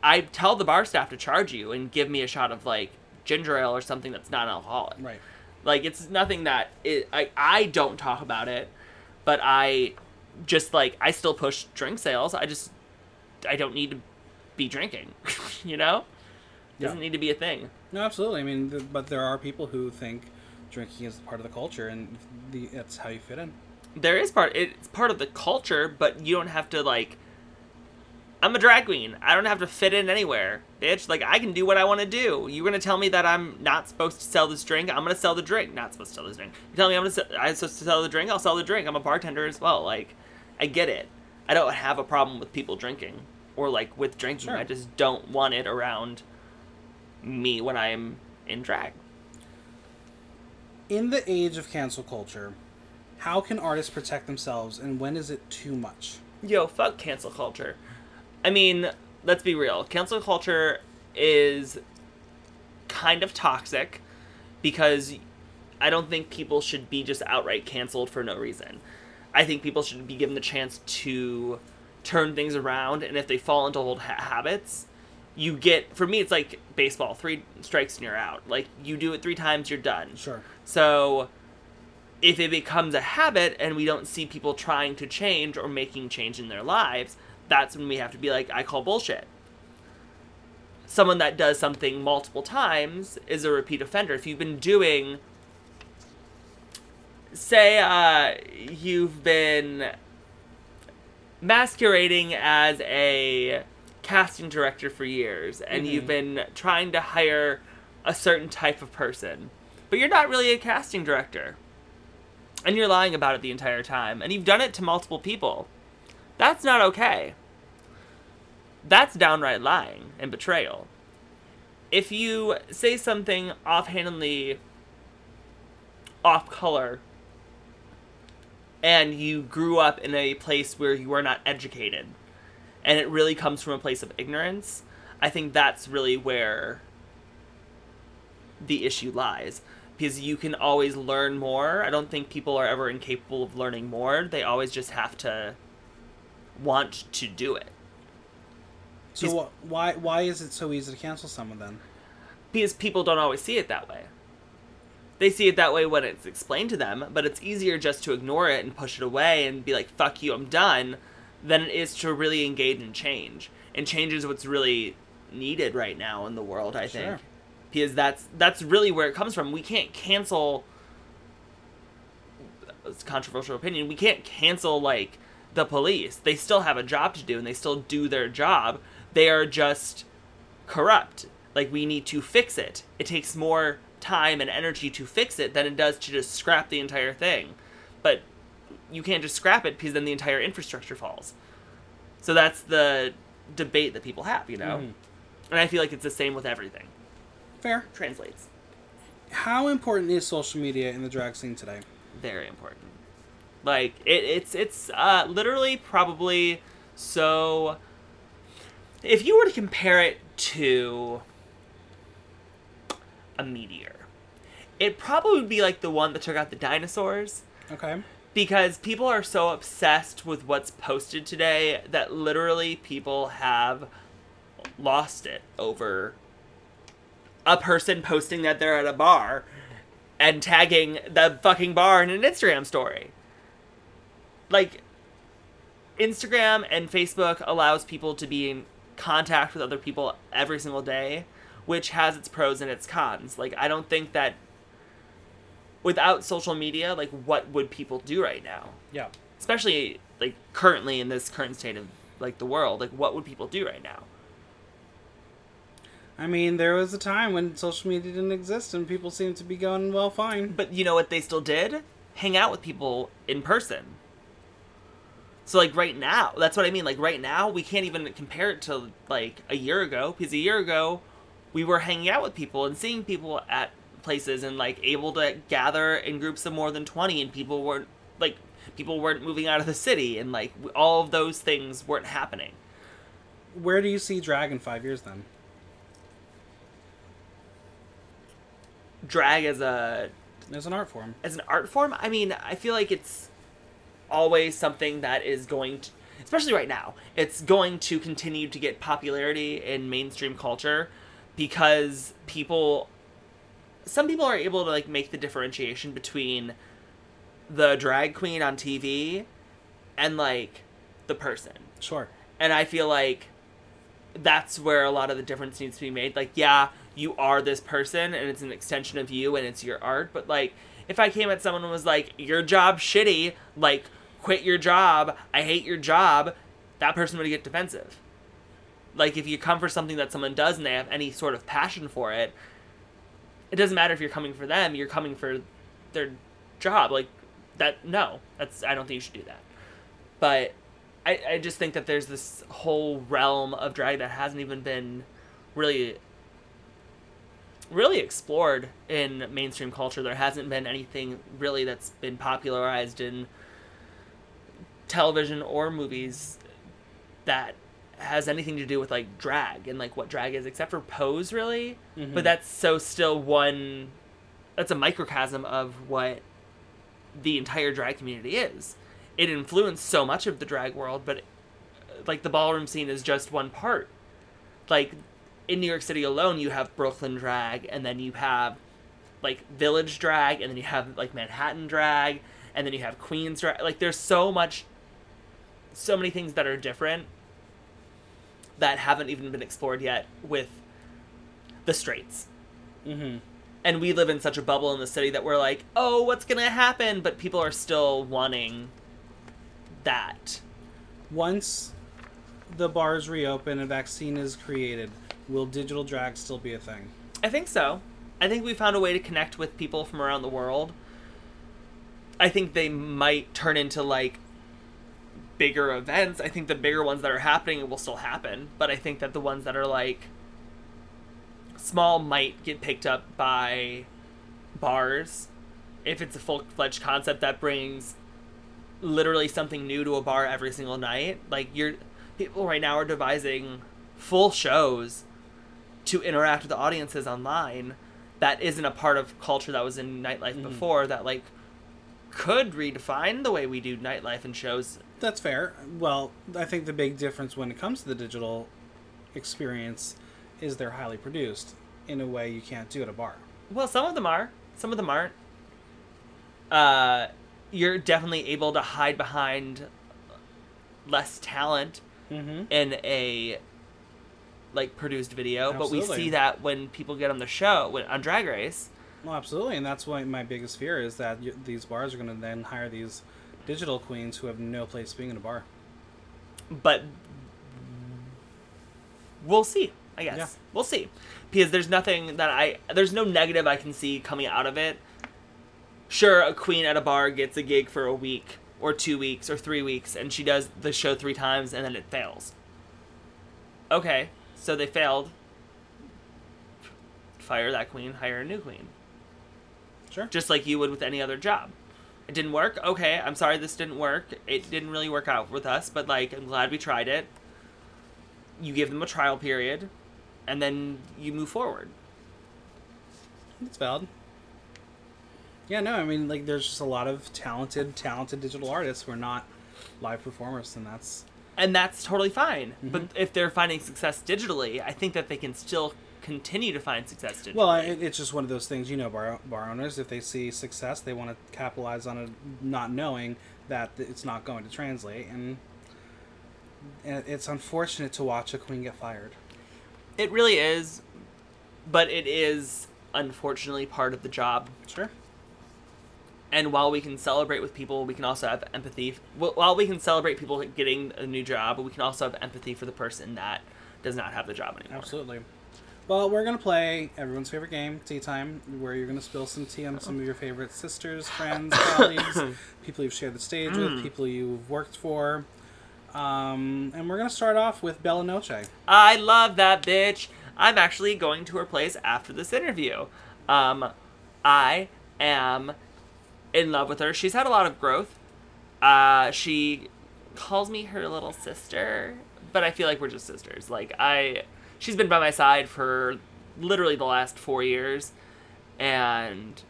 I tell the bar staff to charge you and give me a shot of like ginger ale or something that's not alcoholic. Right. Like it's nothing that it, I I don't talk about it, but I just like I still push drink sales. I just I don't need to be drinking, you know. Doesn't Yeah. need to be a thing. No, absolutely. I mean, th- but there are people who think drinking is part of the culture and the, that's how you fit in. There is part. It's part of the culture, but you don't have to like. I'm a drag queen. I don't have to fit in anywhere, bitch. Like I can do what I want to do. You're gonna tell me that I'm not supposed to sell this drink. I'm gonna sell the drink. Not supposed to sell this drink. You tell me I'm gonna. Sell, I'm supposed to sell the drink. I'll sell the drink. I'm a bartender as well. Like, I get it. I don't have a problem with people drinking or like with drinking. Sure. I just don't want it around me when I'm in drag. In the age of cancel culture, how can artists protect themselves and when is it too much? Yo, fuck cancel culture. I mean, let's be real. Cancel culture is kind of toxic because I don't think people should be just outright canceled for no reason. I think people should be given the chance to turn things around, and if they fall into old ha- habits, you get. For me, it's like baseball: three strikes and you're out. Like you do it three times, you're done. Sure. So if it becomes a habit and we don't see people trying to change or making change in their lives, that's when we have to be like, I call bullshit. Someone that does something multiple times is a repeat offender. If you've been doing, say, uh, you've been masquerading as a casting director for years and Mhm. you've been trying to hire a certain type of person, but you're not really a casting director. And you're lying about it the entire time, and you've done it to multiple people. That's not okay. That's downright lying and betrayal. If you say something offhandedly off color and you grew up in a place where you were not educated and it really comes from a place of ignorance, I think that's really where the issue lies. Because you can always learn more. I don't think people are ever incapable of learning more. They always just have to want to do it. So why why is it so easy to cancel someone then? because people don't always see it that way. They see it that way when it's explained to them, but it's easier just to ignore it and push it away and be like, fuck you, I'm done, than it is to really engage in change. And change is what's really needed right now in the world, I Sure. think. Because that's that's really where it comes from. We can't cancel it's a controversial opinion. We can't cancel like the police. They still have a job to do and they still do their job. They are just corrupt. Like we need to fix it. It takes more time and energy to fix it than it does to just scrap the entire thing. But you can't just scrap it because then the entire infrastructure falls. So that's the debate that people have, you know? Mhm. And I feel like it's the same with everything. Fair. Translates. How important is social media in the drag scene today? Very important. Like it, it's it's uh, literally probably so. If you were to compare it to a meteor, it probably would be like the one that took out the dinosaurs. Okay. because people are so obsessed with what's posted today that literally people have lost it over a person posting that they're at a bar and tagging the fucking bar in an Instagram story. Like Instagram and Facebook allows people to be in contact with other people every single day, which has its pros and its cons. Like I don't think that without social media, like what would people do right now? Yeah. Especially like currently in this current state of like the world, like what would people do right now? I mean, there was a time when social media didn't exist and people seemed to be going well fine. But you know what they still did? Hang out with people in person. So like right now, that's what I mean. Like right now, we can't even compare it to like a year ago because a year ago, we were hanging out with people and seeing people at places and like able to gather in groups of more than 20 and people weren't like people weren't moving out of the city and like all of those things weren't happening. Where do you see drag in five years then? Drag as a As an art form. as an art form, I mean, I feel like it's always something that is going to, especially right now, it's going to continue to get popularity in mainstream culture because people, some people are able to like make the differentiation between the drag queen on TV and like the person. Sure. And I feel like that's where a lot of the difference needs to be made. Like, yeah, you are this person and it's an extension of you and it's your art, but like if I came at someone and was like, Your job shitty, like quit your job, I hate your job, that person would get defensive. Like if you come for something that someone does and they have any sort of passion for it, it doesn't matter if you're coming for them, you're coming for their job. Like that no. That's I don't think you should do that. But I, I just think that there's this whole realm of drag that hasn't even been really really explored in mainstream culture. There hasn't been anything really that's been popularized in television or movies that has anything to do with like drag and like what drag is except for pose really. Mhm. but that's so still one that's a microcosm of what the entire drag community is. It influenced so much of the drag world but like the ballroom scene is just one part. Like in New York City alone you have Brooklyn drag and then you have like village drag and then you have like Manhattan drag and then you have Queens drag like there's so much so many things that are different that haven't even been explored yet with the straights. Mm-hmm. and we live in such a bubble in the city that we're like, oh, what's gonna happen? But people are still wanting that. Once the bars reopen and vaccine is created, will digital drag still be a thing? I think so. I think we found a way to connect with people from around the world. I think they might turn into like bigger events. I think the bigger ones that are happening will still happen, but I think that the ones that are like small might get picked up by bars if it's a full fledged concept that brings literally something new to a bar every single night. Like you're people right now are devising full shows to interact with the audiences online that isn't a part of culture that was in nightlife Mhm. before that like could redefine the way we do nightlife and shows That's fair. Well, I think the big difference when it comes to the digital experience is they're highly produced in a way you can't do at a bar. well some of them are some of them aren't uh you're definitely able to hide behind less talent Mm-hmm. in a like produced video, but we see that when people get on the show, when on Drag Race. Well, absolutely, and that's why my biggest fear is that y- these bars are going to then hire these digital queens who have no place being in a bar. But we'll see. I guess Yeah. we'll see because there's nothing that I there's no negative I can see coming out of it. Sure, a queen at a bar gets a gig for a week or two weeks or three weeks, and she does the show three times and then it fails. Okay, so they failed. Fire that queen, hire a new queen. Sure. just like you would with any other job. It didn't work. Okay, I'm sorry this didn't work. It didn't really work out with us, but like I'm glad we tried it. You give them a trial period and then you move forward. It's valid. Yeah, no, I mean, like, there's just a lot of talented, talented digital artists who are not live performers, and that's And that's totally fine. Mm-hmm. But if they're finding success digitally, I think that they can still continue to find success digitally. well, it's just one of those things. You know, bar bar owners, if they see success, they want to capitalize on it, not knowing that it's not going to translate, and, and it's unfortunate to watch a queen get fired. it really is, but it is unfortunately part of the job. Sure. and while we can celebrate with people, we can also have empathy. While we can celebrate people getting a new job, we can also have empathy for the person that does not have the job anymore. Absolutely. Well, we're gonna play everyone's favorite game, Tea Time, where you're gonna spill some tea on some of your favorite sisters, friends, colleagues, people you've shared the stage with, people you've worked for. Um, and we're gonna start off with Bella Noche. I love that bitch. I'm actually going to her place after this interview. Um, I am in love with her. She's had a lot of growth. Uh, she calls me her little sister, but I feel like we're just sisters. Like I, she's been by my side for literally the last four years, and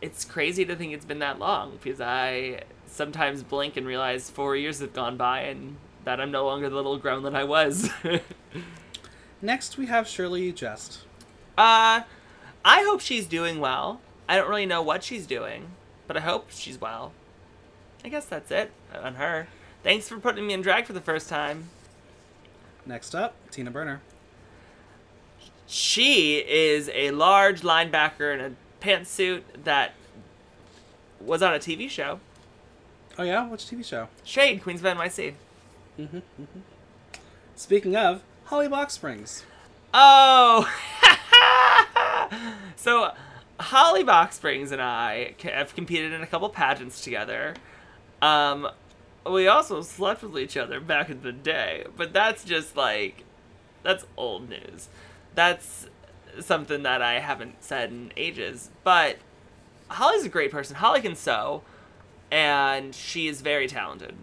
it's crazy to think it's been that long because I sometimes blink and realize four years have gone by and that I'm no longer the little grown that I was. Next, we have Shirley Jest. Uh, I hope she's doing well. I don't really know what she's doing, but I hope she's well. I guess that's it on her. Thanks for putting me in drag for the first time. Next up, Tina Burner. She is a large linebacker in a pantsuit that was on a TV show. Oh yeah, which TV show? Shade, Queens of NYC. Mm-hmm. Speaking of, Holly Box Springs. Oh! so, Holly Box Springs and I have competed in a couple pageants together. Um, we also slept with each other back in the day, but that's just like, that's old news. That's something that I haven't said in ages. But Holly's a great person. Holly can sew, and she is very talented,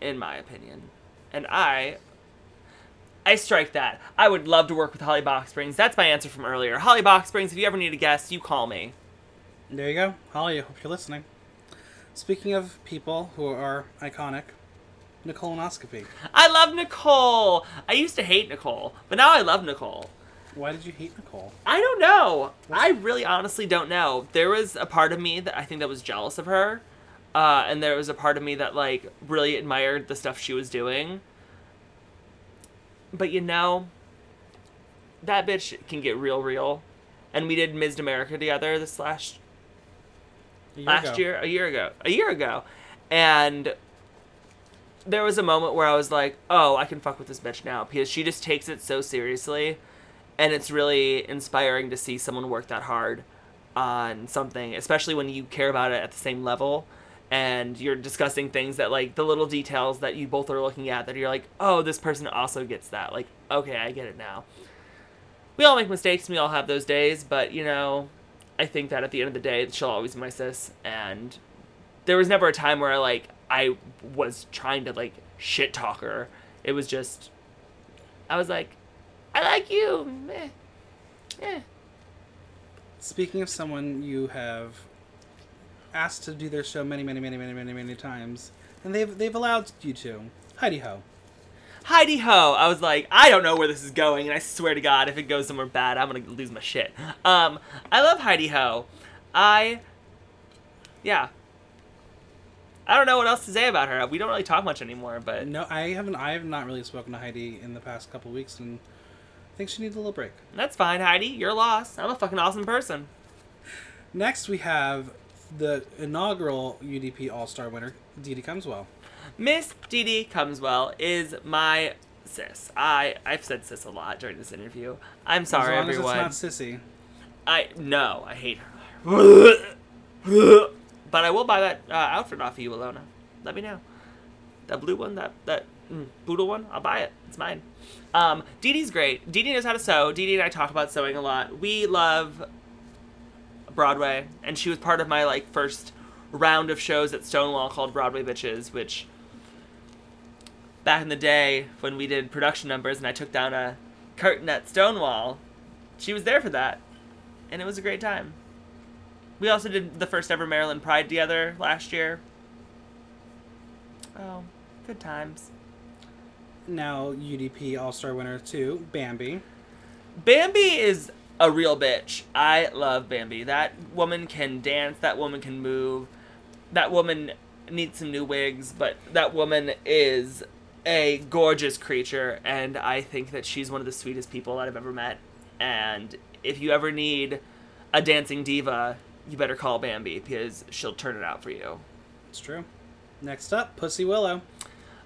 in my opinion. And I I strike that. I would love to work with Holly Box Springs. That's my answer from earlier. Holly Box Springs, if you ever need a guest, you call me. There you go, Holly. I hope you're listening. Speaking of people who are iconic, Nicole Nicolonoscopy. I love Nicole. I used to hate Nicole, but now I love Nicole. Why did you hate Nicole? I don't know. I really honestly don't know. There was a part of me that I think that was jealous of her. Uh, and there was a part of me that like really admired the stuff she was doing. But you know, that bitch can get real real. And we did Ms. America together this last year last ago. year, a year ago, a year ago, and there was a moment where I was like, "Oh, I can fuck with this bitch now," because she just takes it so seriously, and it's really inspiring to see someone work that hard on something, especially when you care about it at the same level. And you're discussing things that, like, the little details that you both are looking at, that you're like, oh, this person also gets that. Like, okay, I get it now. We all make mistakes, and we all have those days, but, you know, I think that at the end of the day, she'll always be my sis. And there was never a time where like I was trying to like shit talk her. It was just I was like, I like you. Eh. Eh. Speaking of someone you have asked to do their show many, many, many, many, many, many times, and they've they've allowed you to, Heidi Ho. Heidi ho! I was like, I don't know where this is going, and I swear to God, if it goes somewhere bad, I'm gonna lose my shit. Um, I love Heidi ho. I, yeah. I don't know what else to say about her. We don't really talk much anymore, but No, I haven't. I have not really spoken to Heidi in the past couple weeks, and I think she needs a little break. that's fine, Heidi. You're lost. I'm a fucking awesome person. Next, we have the inaugural UDP All Star winner, Dee Dee Comes-Well. Miss Dee Dee Comeswell is my sis. I I've said sis a lot during this interview. I'm sorry, as long everyone. as it's not sissy. I no, I hate her. but I will buy that uh, outfit off of you, Alona. Let me know. That blue one, that that mm, poodle one, I'll buy it. It's mine. Um, Dee Dee's great. Dee Dee knows how to sew. Dee Dee and I talk about sewing a lot. We love Broadway, and she was part of my like first round of shows at Stonewall called Broadway Bitches, which back in the day when we did production numbers and I took down a curtain at Stonewall, she was there for that, and it was a great time. We also did the first ever Maryland Pride together last year. Oh, good times. Now UDP All Star winner too, Bambi. Bambi is a real bitch. I love Bambi. That woman can dance, that woman can move. That woman needs some new wigs, but that woman is a gorgeous creature and I think that she's one of the sweetest people that I've ever met. And if you ever need a dancing diva, you better call Bambi because she'll turn it out for you. It's true. Next up, Pussy Willow.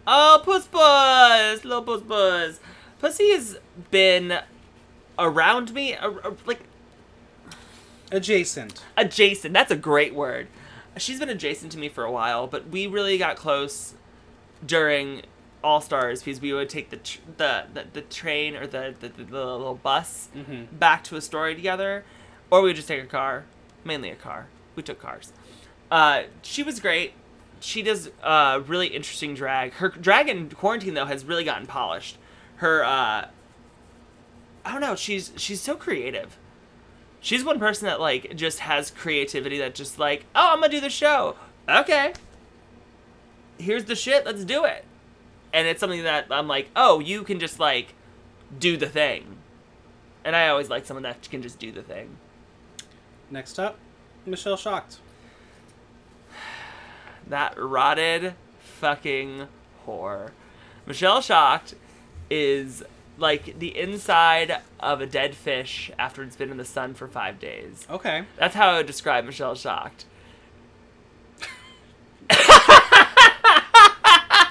Oh, Puss Puss! Little Puss Puss. Pussy has been around me, like Adjacent. adjacent. That's a great word. She's been adjacent to me for a while, but we really got close during All Stars because we would take the tr- the, the, the train or the, the, the, little bus Mhm. back to Astoria together, or we would just take a car, mainly a car. We took cars. Uh, she was great. She does uh, really interesting drag. Her drag in quarantine though has really gotten polished. Her uh, I don't know. She's she's so creative. She's one person that like just has creativity that just like, oh, I'm gonna do the show. Okay. Here's the shit. Let's do it. And it's something that I'm like, oh, you can just like do the thing. And I always like someone that can just do the thing. Next up, Michelle Shocked. That rotted fucking whore. Michelle Shocked is like the inside of a dead fish after it's been in the sun for five days. Okay. That's how I would describe Michelle Shocked.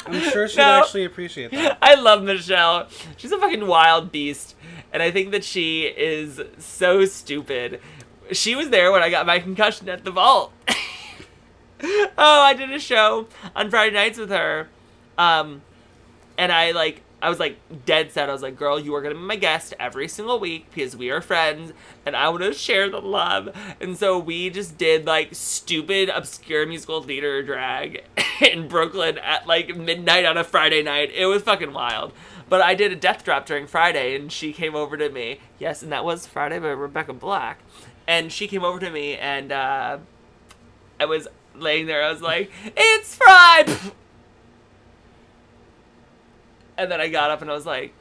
I'm sure she'd No. actually appreciate that. I love Michelle. She's a fucking wild beast. And I think that she is so stupid. She was there when I got my concussion at the vault. oh, I did a show on Friday nights with her. Um, and I like I was like dead set. I was like, girl, you are gonna be my guest every single week because we are friends and I wanna share the love. And so we just did like stupid, obscure musical theater drag in Brooklyn at like midnight on a Friday night. It was fucking wild. But I did a death drop during Friday and she came over to me. Yes, and that was Friday by Rebecca Black. And she came over to me and uh I was laying there, I was like, It's Friday And then I got up and I was like,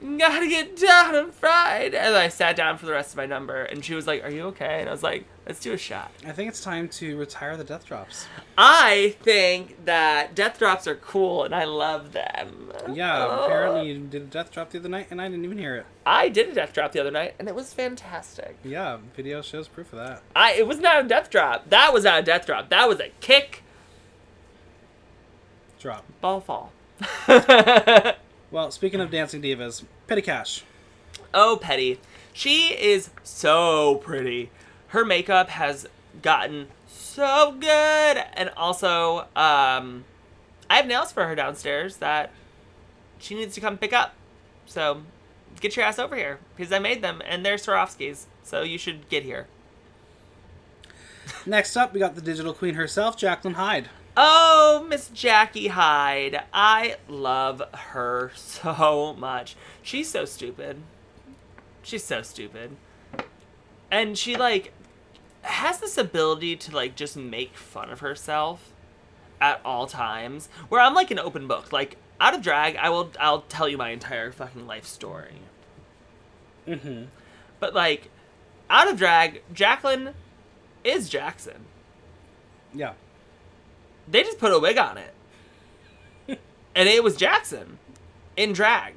Gotta get down on Friday. And I sat down for the rest of my number, and she was like, Are you okay? And I was like, Let's do a shot. I think it's time to retire the death drops. I think that death drops are cool, and I love them. Yeah, Oh. apparently you did a death drop the other night, and I didn't even hear it. I did a death drop the other night, and it was fantastic. Yeah, video shows proof of that. I it was not a death drop. That was not a death drop. That was a kick, Drop. ball fall. Well, speaking of dancing divas, Petty Cash. Oh, Petty. She is so pretty. Her makeup has gotten so good. And also, um, I have nails for her downstairs that she needs to come pick up. So get your ass over here because I made them and they're Swarovskis. So you should get here. Next up, we got the digital queen herself, Jacqueline Hyde. Oh, Miss Jackie Hyde. I love her so much. She's so stupid. She's so stupid. And she like has this ability to like just make fun of herself at all times. Where I'm like an open book. Like out of drag, I will I'll tell you my entire fucking life story. Mm-hmm. But like out of drag, Jacqueline is Jackson. Yeah. They just put a wig on it, and it was Jackson in drag.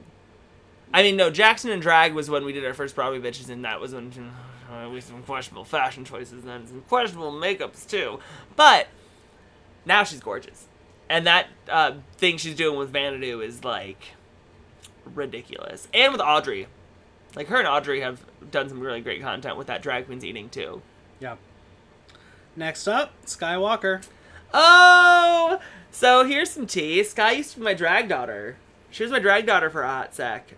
I mean, no, Jackson in drag was when we did our first Broadway bitches, and that was when we had some questionable fashion choices and some questionable makeups too. But now she's gorgeous, and that uh, thing she's doing with Vanadu is like ridiculous, and with Audrey, like her and Audrey have done some really great content with that drag queens eating too. Yeah. Next up, Skywalker. Oh, so here's some tea. Sky used to be my drag daughter. She was my drag daughter for a hot sec.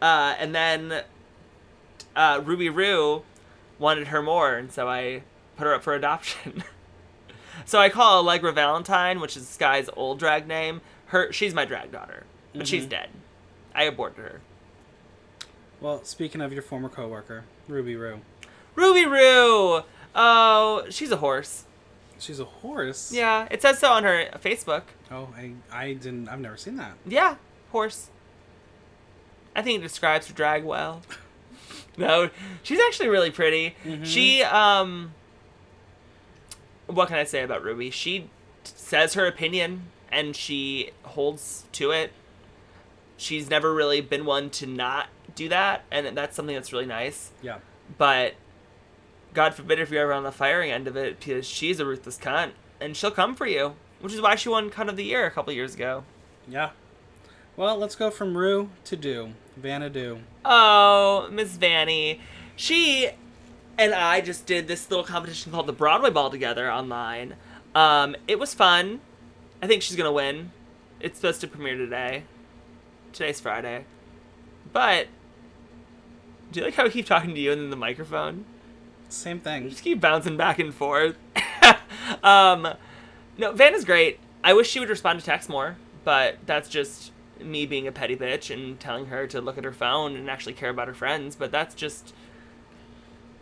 Uh, and then uh, Ruby Roo wanted her more, and so I put her up for adoption. so I call Allegra Valentine, which is Sky's old drag name. Her, she's my drag daughter, but she's Mhm. dead. I aborted her. Well, speaking of your former coworker, Ruby Roo. Ruby Roo. Oh, she's a horse. She's a horse. Yeah, it says so on her Facebook. Oh, I, I didn't. I've never seen that. Yeah, horse. I think it describes her drag well. no, she's actually really pretty. Mhm. She, um, what can I say about Ruby? She says her opinion and she holds to it. She's never really been one to not do that, and that's something that's really nice. Yeah. But God forbid if you're ever on the firing end of it, because she's a ruthless cunt, and she'll come for you. Which is why she won Cunt of the Year a couple years ago. Yeah. Well, let's go from Rue to Do. Vanadu. Oh, Miss Vanny. She and I just did this little competition called the Broadway Ball together online. Um, it was fun. I think she's gonna win. It's supposed to premiere today. Today's Friday. But do you like how I keep talking to you and then the microphone? Same thing. just keep bouncing back and forth. um, no, Van is great. I wish she would respond to text more, but that's just me being a petty bitch and telling her to look at her phone and actually care about her friends. But that's just.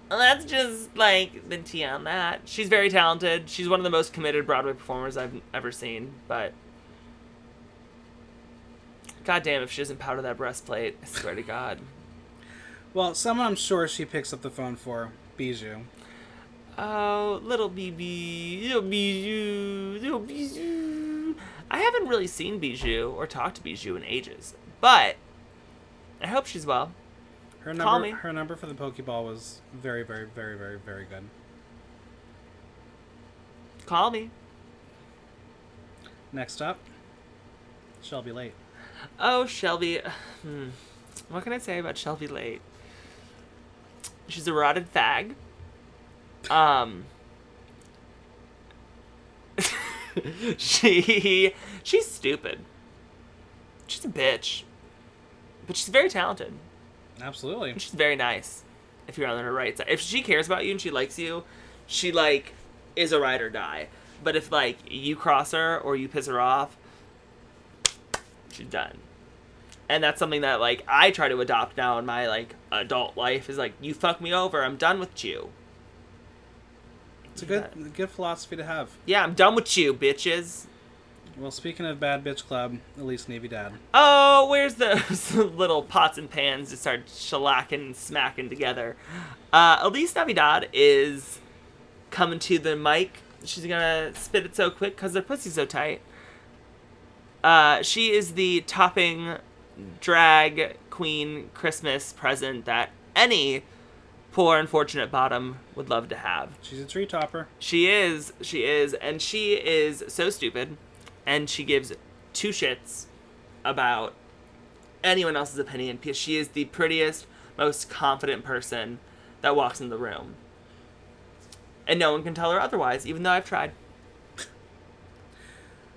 That's just like the tea on that. She's very talented. She's one of the most committed Broadway performers I've ever seen. But God damn, if she doesn't powder that breastplate, I swear to God. Well, someone I'm sure she picks up the phone for. Bijou. Oh, little BB, little Bijou, little Bijou. I haven't really seen Bijou or talked to Bijou in ages, but I hope she's well. Her Call number. me. Her number for the Pokeball was very, very, very, very, very good. Call me. Next up, Shelby Late. Oh, Shelby. Hmm. What can I say about Shelby Late? She's a rotted fag. Um. she she's stupid. She's a bitch. But she's very talented. Absolutely. And she's very nice if you're on her right side. If she cares about you and she likes you, she like is a ride or die. But if like you cross her or you piss her off, she's done. And that's something that like I try to adopt now in my like adult life is like you fuck me over, I'm done with you. It's a good, good philosophy to have. Yeah, I'm done with you, bitches. Well, speaking of Bad Bitch Club, Elise Navidad. Oh, where's those little pots and pans to start shellacking and smacking together? Uh, Elise Navidad is coming to the mic. She's gonna spit it so quick because her pussy's so tight. Uh, she is the topping drag queen Christmas present that any poor unfortunate bottom would love to have. She's a tree topper. She is, she is, and she is so stupid, and she gives two shits about anyone else's opinion because she is the prettiest, most confident person that walks in the room. And no one can tell her otherwise, even though I've tried.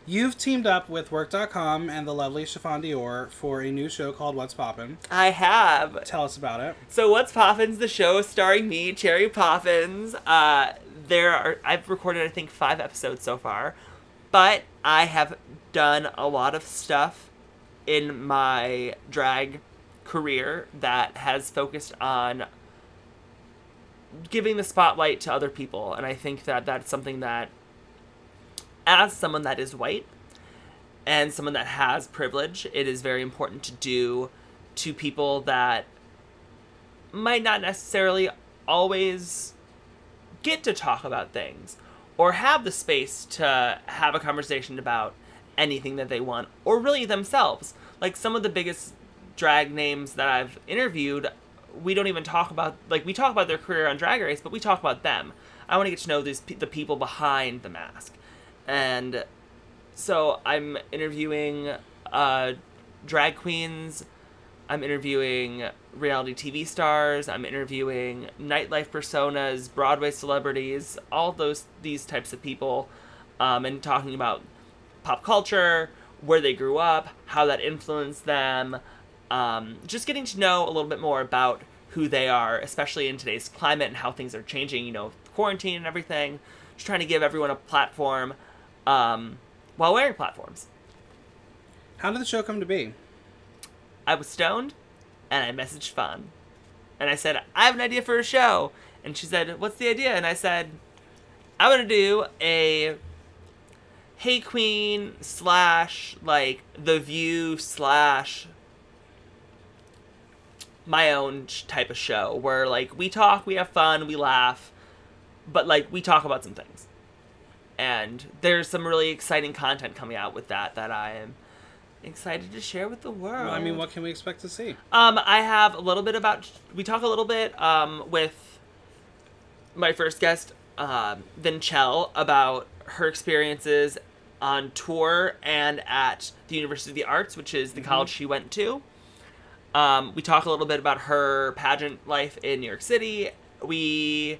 You've teamed up with Work.com and the lovely Chiffon Dior for a new show called What's Poppin'. I have. Tell us about it. So what's Poppins? The show starring me, Cherry Poppins. Uh, there are I've recorded I think five episodes so far, but I have done a lot of stuff in my drag career that has focused on giving the spotlight to other people, and I think that that's something that, as someone that is white and someone that has privilege, it is very important to do to people that might not necessarily always get to talk about things or have the space to have a conversation about anything that they want or really themselves. Like some of the biggest drag names that I've interviewed, we don't even talk about like we talk about their career on Drag Race, but we talk about them. I want to get to know these the people behind the mask. And so I'm interviewing uh, drag queens. I'm interviewing reality TV stars. I'm interviewing nightlife personas, Broadway celebrities, all those these types of people, um, and talking about pop culture, where they grew up, how that influenced them, um, just getting to know a little bit more about who they are, especially in today's climate and how things are changing. You know, quarantine and everything. Just trying to give everyone a platform um, while wearing platforms. How did the show come to be? I was stoned, and I messaged Fawn, and I said, "I have an idea for a show." And she said, "What's the idea?" And I said, "I want to do a Hey Qween slash like The View slash my own type of show where like we talk, we have fun, we laugh, but like we talk about some things." And there's some really exciting content coming out with that that I am excited to share with the world. Well, I mean, what can we expect to see? Um, I have a little bit about. We talk a little bit um, with my first guest, um, about her experiences on tour and at the University of the Arts, which is the college she went to. Um, we talk a little bit about her pageant life in New York City. We,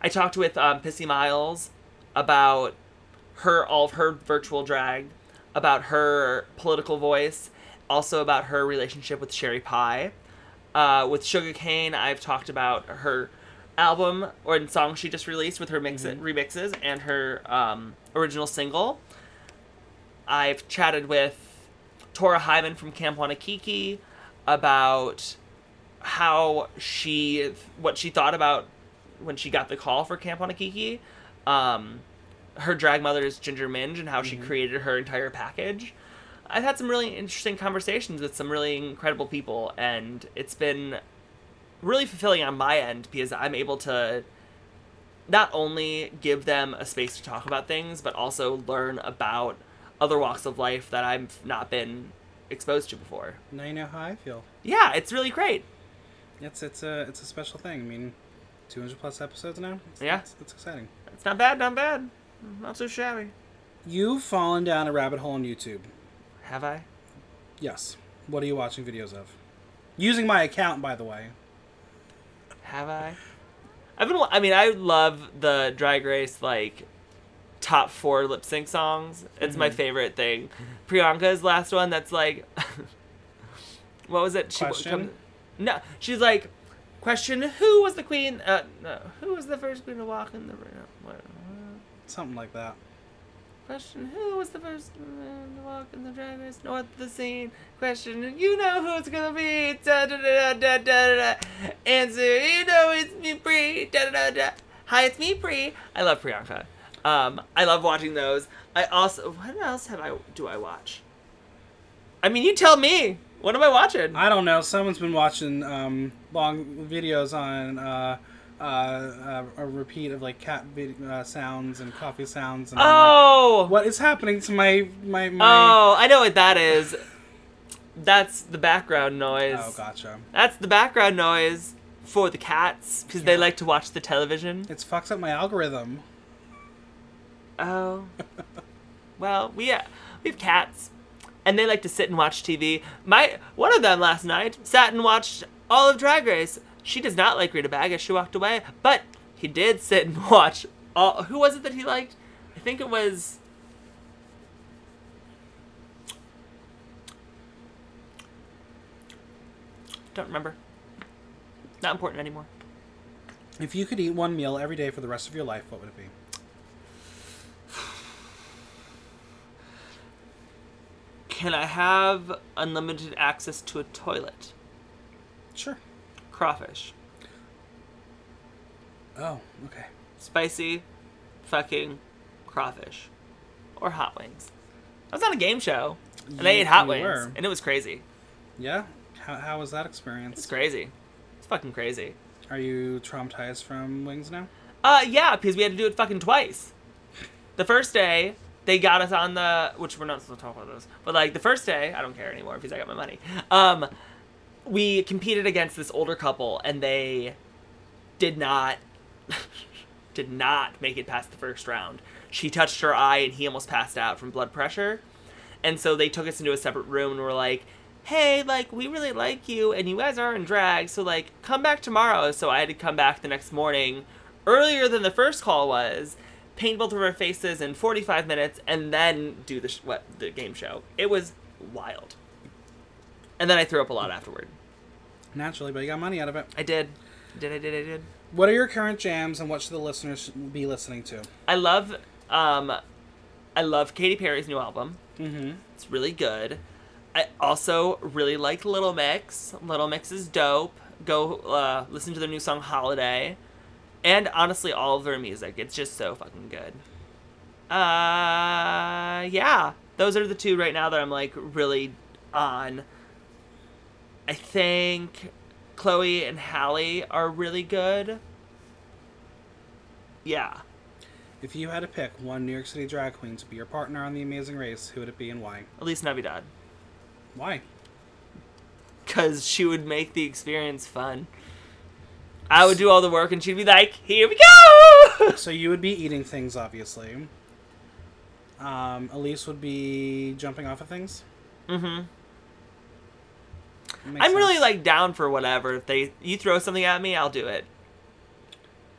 I talked with um, Pissi Myles about her all of her virtual drag, about her political voice, also about her relationship with Sherry Pie. Uh, with Sugar Cane, I've talked about her album or song she just released with her mix remixes and her um, original single. I've chatted with Tora Hyman from Camp Wannakiki about how she what she thought about when she got the call for Camp Wannakiki. Um, her drag mother is Ginger Minge and how she created her entire package. I've had some really interesting conversations with some really incredible people, and it's been really fulfilling on my end because I'm able to not only give them a space to talk about things, but also learn about other walks of life that I've not been exposed to before. Now you know how I feel. Yeah, it's really great. It's it's a it's a special thing. I mean, 200 plus episodes now. It's, Yeah. it's, it's exciting. It's not bad, not bad. Not so shabby. You've fallen down a rabbit hole on YouTube. Have I? Yes. What are you watching videos of? Using my account, by the way. Have I? I've been. I mean, I love the Drag Race like top four lip sync songs. It's my mm-hmm. favorite thing. Priyanka's last one. That's like, what was it? She- Question? no, she's like, question: Who was the queen? Uh, no, who was the first queen to walk in the? What, Something like that. Question: Who was the first man to walk in the race north of the scene? Question: You know who it's gonna be? Da da da da da da da. Answer: You know it's me, Pri. Da da da da. Hi, it's me, Pri. I love Priyanka. Um, I love watching those. I also what else have I do I watch? I mean, you tell me. What am I watching? I don't know. Someone's been watching um, long videos on uh, uh, uh, a repeat of like cat vid- uh, sounds and coffee sounds. And I'm like, oh, what is happening to my my my? oh, I know what that is. That's the background noise. Oh, gotcha. That's the background noise for the cats because they like to watch the television. It's fucks up my algorithm. Oh. well, we uh, we have cats, and they like to sit and watch TV. My one of them last night sat and watched all of Drag Race. She does not like Rita Baga. She walked away, but he did sit and watch all. Who was it that he liked? I think it was. Don't remember. Not important anymore. If you could eat one meal every day for the rest of your life, what would it be? Can I have unlimited access to a toilet? Sure. Crawfish. Oh, okay. Spicy fucking crawfish. Or hot wings. I was on a game show and I ate hot wings were. and it was crazy. Yeah. How, how was that experience? It's crazy. It's fucking crazy. Are you traumatized from wings now? Uh, yeah, because we had to do it fucking twice. The first day, they got us on the, which we're not supposed to talk about those, but like the first day, I don't care anymore because I got my money. Um, we competed against this older couple, and they did not, did not make it past the first round. She touched her eye, and he almost passed out from blood pressure. And so they took us into a separate room and were like, hey, like, we really like you, and you guys are in drag, so, like, come back tomorrow. So I had to come back the next morning, earlier than the first call was, paint both of our faces in 45 minutes, and then do the, sh- what, the game show. It was wild. And then I threw up a lot afterward. Naturally, but you got money out of it. I did. Did I did I did. What are your current jams, and what should the listeners be listening to? I love um I love Katy Perry's new album. Mm-hmm. It's really good. I also really like Little Mix. Little Mix is dope. Go uh, listen to their new song Holiday. And honestly, all of their music. It's just so fucking good. Uh, yeah. Those are the two right now that I'm like really on. I think Chloe and Halle are really good. Yeah. If you had to pick one New York City drag queen to be your partner on The Amazing Race, who would it be and why? Elise Navidad. Why? because she would make the experience fun. I would do all the work and she'd be like, "Here we go." So you would be eating things, obviously. Um, Elise would be jumping off of things. mhm. I'm really like down for whatever. If they you throw something at me, I'll do it.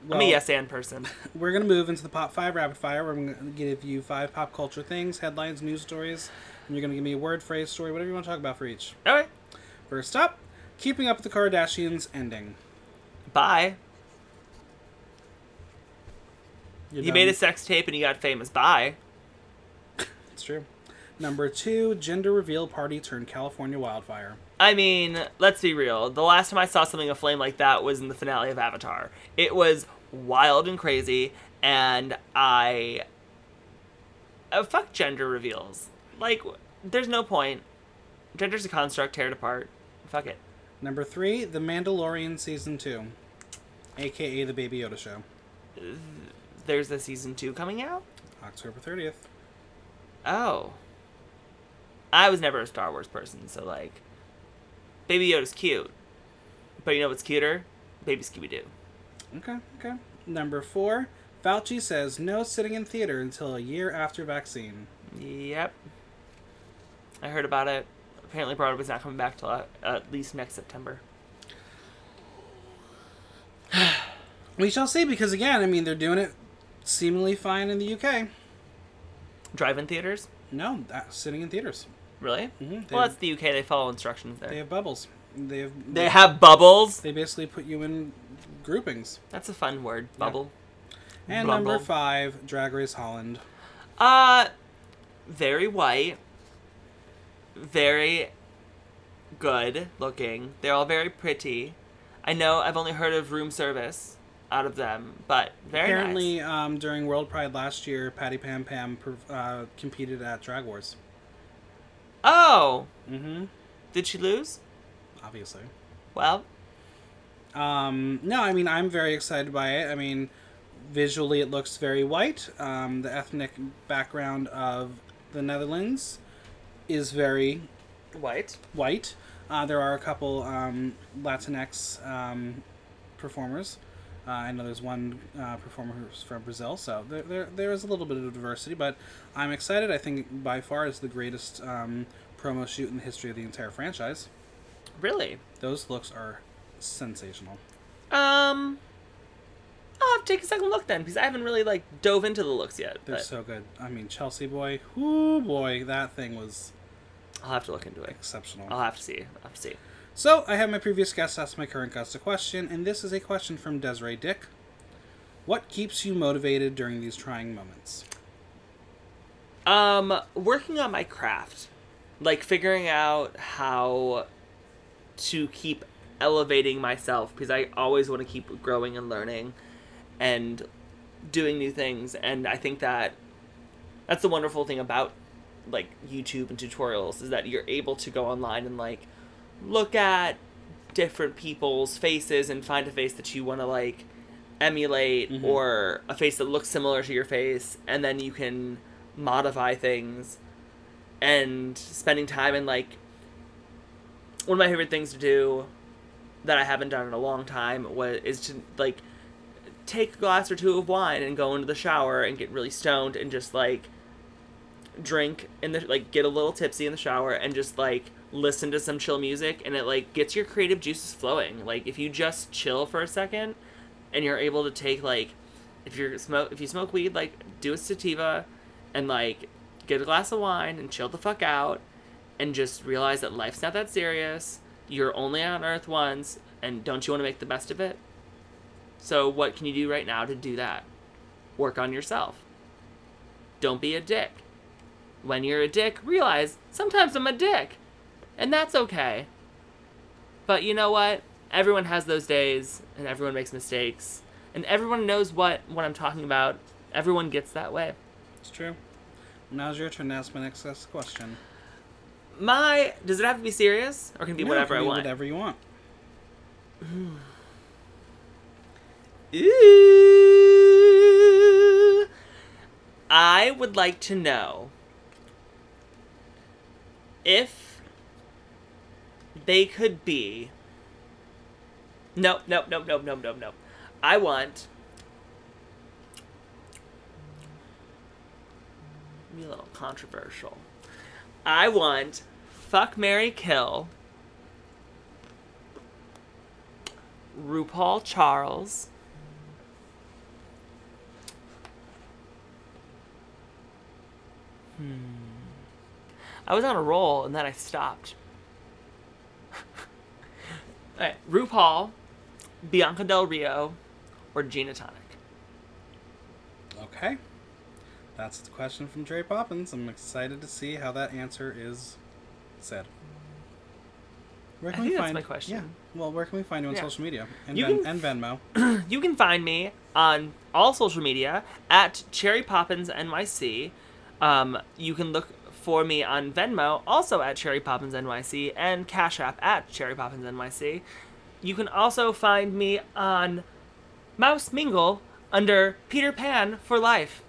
I'm a Well, yes and person. We're gonna move into the pop five rapid fire. Where I'm gonna give you five pop culture things, headlines, news stories, and you're gonna give me a word, phrase, story, whatever you want to talk about for each. Okay. First up, Keeping Up with the Kardashians ending. Bye. You're You made a sex tape and you got famous. Bye. It's true. Number two, gender reveal party turned California wildfire. I mean, let's be real. The last time I saw something aflame like that was in the finale of Avatar. It was wild and crazy, and I. Uh, fuck gender reveals. Like, there's no point. Gender's a construct, tear it apart. Fuck it. Number three, The Mandalorian season two, aka the Baby Yoda show, There's a season two coming out? October thirtieth. Oh. I was never a Star Wars person, so, like. Baby Yoda's cute. But you know what's cuter? Baby Scooby Doo. Okay, okay. Number four, Fauci says no sitting in theater until a year after vaccine. Yep. I heard about it. Apparently, Broadway's not coming back till at least next September. We shall see, because again, I mean, they're doing it seemingly fine in the UK. Drive-in theaters? No, that, sitting in theaters. Really? Mhm, they- Well, that's the UK. They follow instructions there. They have bubbles. They have. They have bubbles. They basically put you in groupings. That's a fun word. Bubble. And Bumble. number five, Drag Race Holland. Uh, very white. Very good looking. They're all very pretty. I know I've only heard of room service out of them, but very Apparently, nice. um, during World Pride last year, Patty Pam Pam uh, competed at Drag Wars. Oh, Mm-hmm. did she lose? Obviously. Well, Um, no, I mean I'm very excited by it. I mean, visually it looks very white. Um, the ethnic background of the Netherlands is very white. white. Uh, there are a couple um, Latinx um, performers. Uh, I know there's one uh, performer who's from Brazil, so there, there, there is a little bit of diversity, but I'm excited. I think by far is the greatest um, promo shoot in the history of the entire franchise. Really? Those looks are sensational. Um, I'll have to take a second look then because I haven't really like dove into the looks yet. They're But so good. I mean, Chelsea boy, whoo boy, that thing was I'll have to look into it. exceptional. I'll have to see. I'll have to see. So I have my previous guest ask my current guest a question, and this is a question from Desirée Dik. What keeps you motivated during these trying moments? Um, working on my craft, like figuring out how to keep elevating myself because I always want to keep growing and learning and doing new things. And I think that that's the wonderful thing about like YouTube and tutorials is that you're able to go online and like look at different people's faces and find a face that you want to like emulate Mhm. or a face that looks similar to your face and then you can modify things and spending time in like one of my favorite things to do that I haven't done in a long time was is to like take a glass or two of wine and go into the shower and get really stoned and just like drink in the like get a little tipsy in the shower and just like listen to some chill music and it like gets your creative juices flowing. Like if you just chill for a second and you're able to take like if you're smoke if you smoke weed like do a sativa and like get a glass of wine and chill the fuck out and just realize that life's not that serious you're only on earth once and don't you want to make the best of it? So what can you do right now to do that? Work on yourself. Don't be a dick. When you're a dick realize sometimes i'm a dick and that's okay but you know what everyone has those days and everyone makes mistakes and everyone knows what what i'm talking about everyone gets that way It's true. Now's your turn to ask my next question. my does it have to be serious or can it be No, whatever it i can be want Whatever you want. Ooh. I would like to know if they could be. Nope, nope, nope, nope, nope, nope, nope. I want. Be a little controversial. I want fuck Mary Kill. RuPaul Charles. Hmm. I was on a roll and then I stopped. Alright, RuPaul, Bianca Del Rio, or Gina Tonic. Okay. That's the question from Dre Poppins. I'm excited to see how that answer is said. Where I can think we that's find my question. Yeah. Well, where can we find you on Yeah. social media and, You Ven- can- and Venmo? you can find me on all social media at Cherry Poppins NYC. Um, you can look for me on Venmo, also at Cherry Poppins NYC, and Cash App at Cherry Poppins NYC. You can also find me on Mouse Mingle under Peter Pan for Life.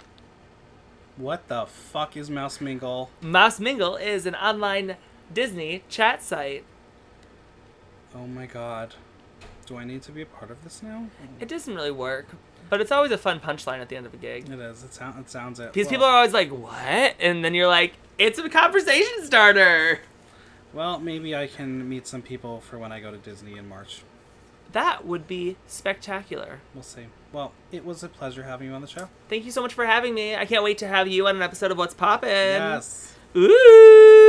What the fuck is Mouse Mingle? Mouse Mingle is an online Disney chat site. Oh my god. Do I need to be a part of this now? It doesn't really work, but it's always a fun punchline at the end of a gig. It is. It, sound, it sounds it. Because well, people are always like, what? And then you're like, it's a conversation starter. Well, maybe I can meet some people for when I go to Disney in March. That would be spectacular. We'll see. Well, it was a pleasure having you on the show. Thank you so much for having me. I can't wait to have you on an episode of What's Poppin'. Yes. Ooh.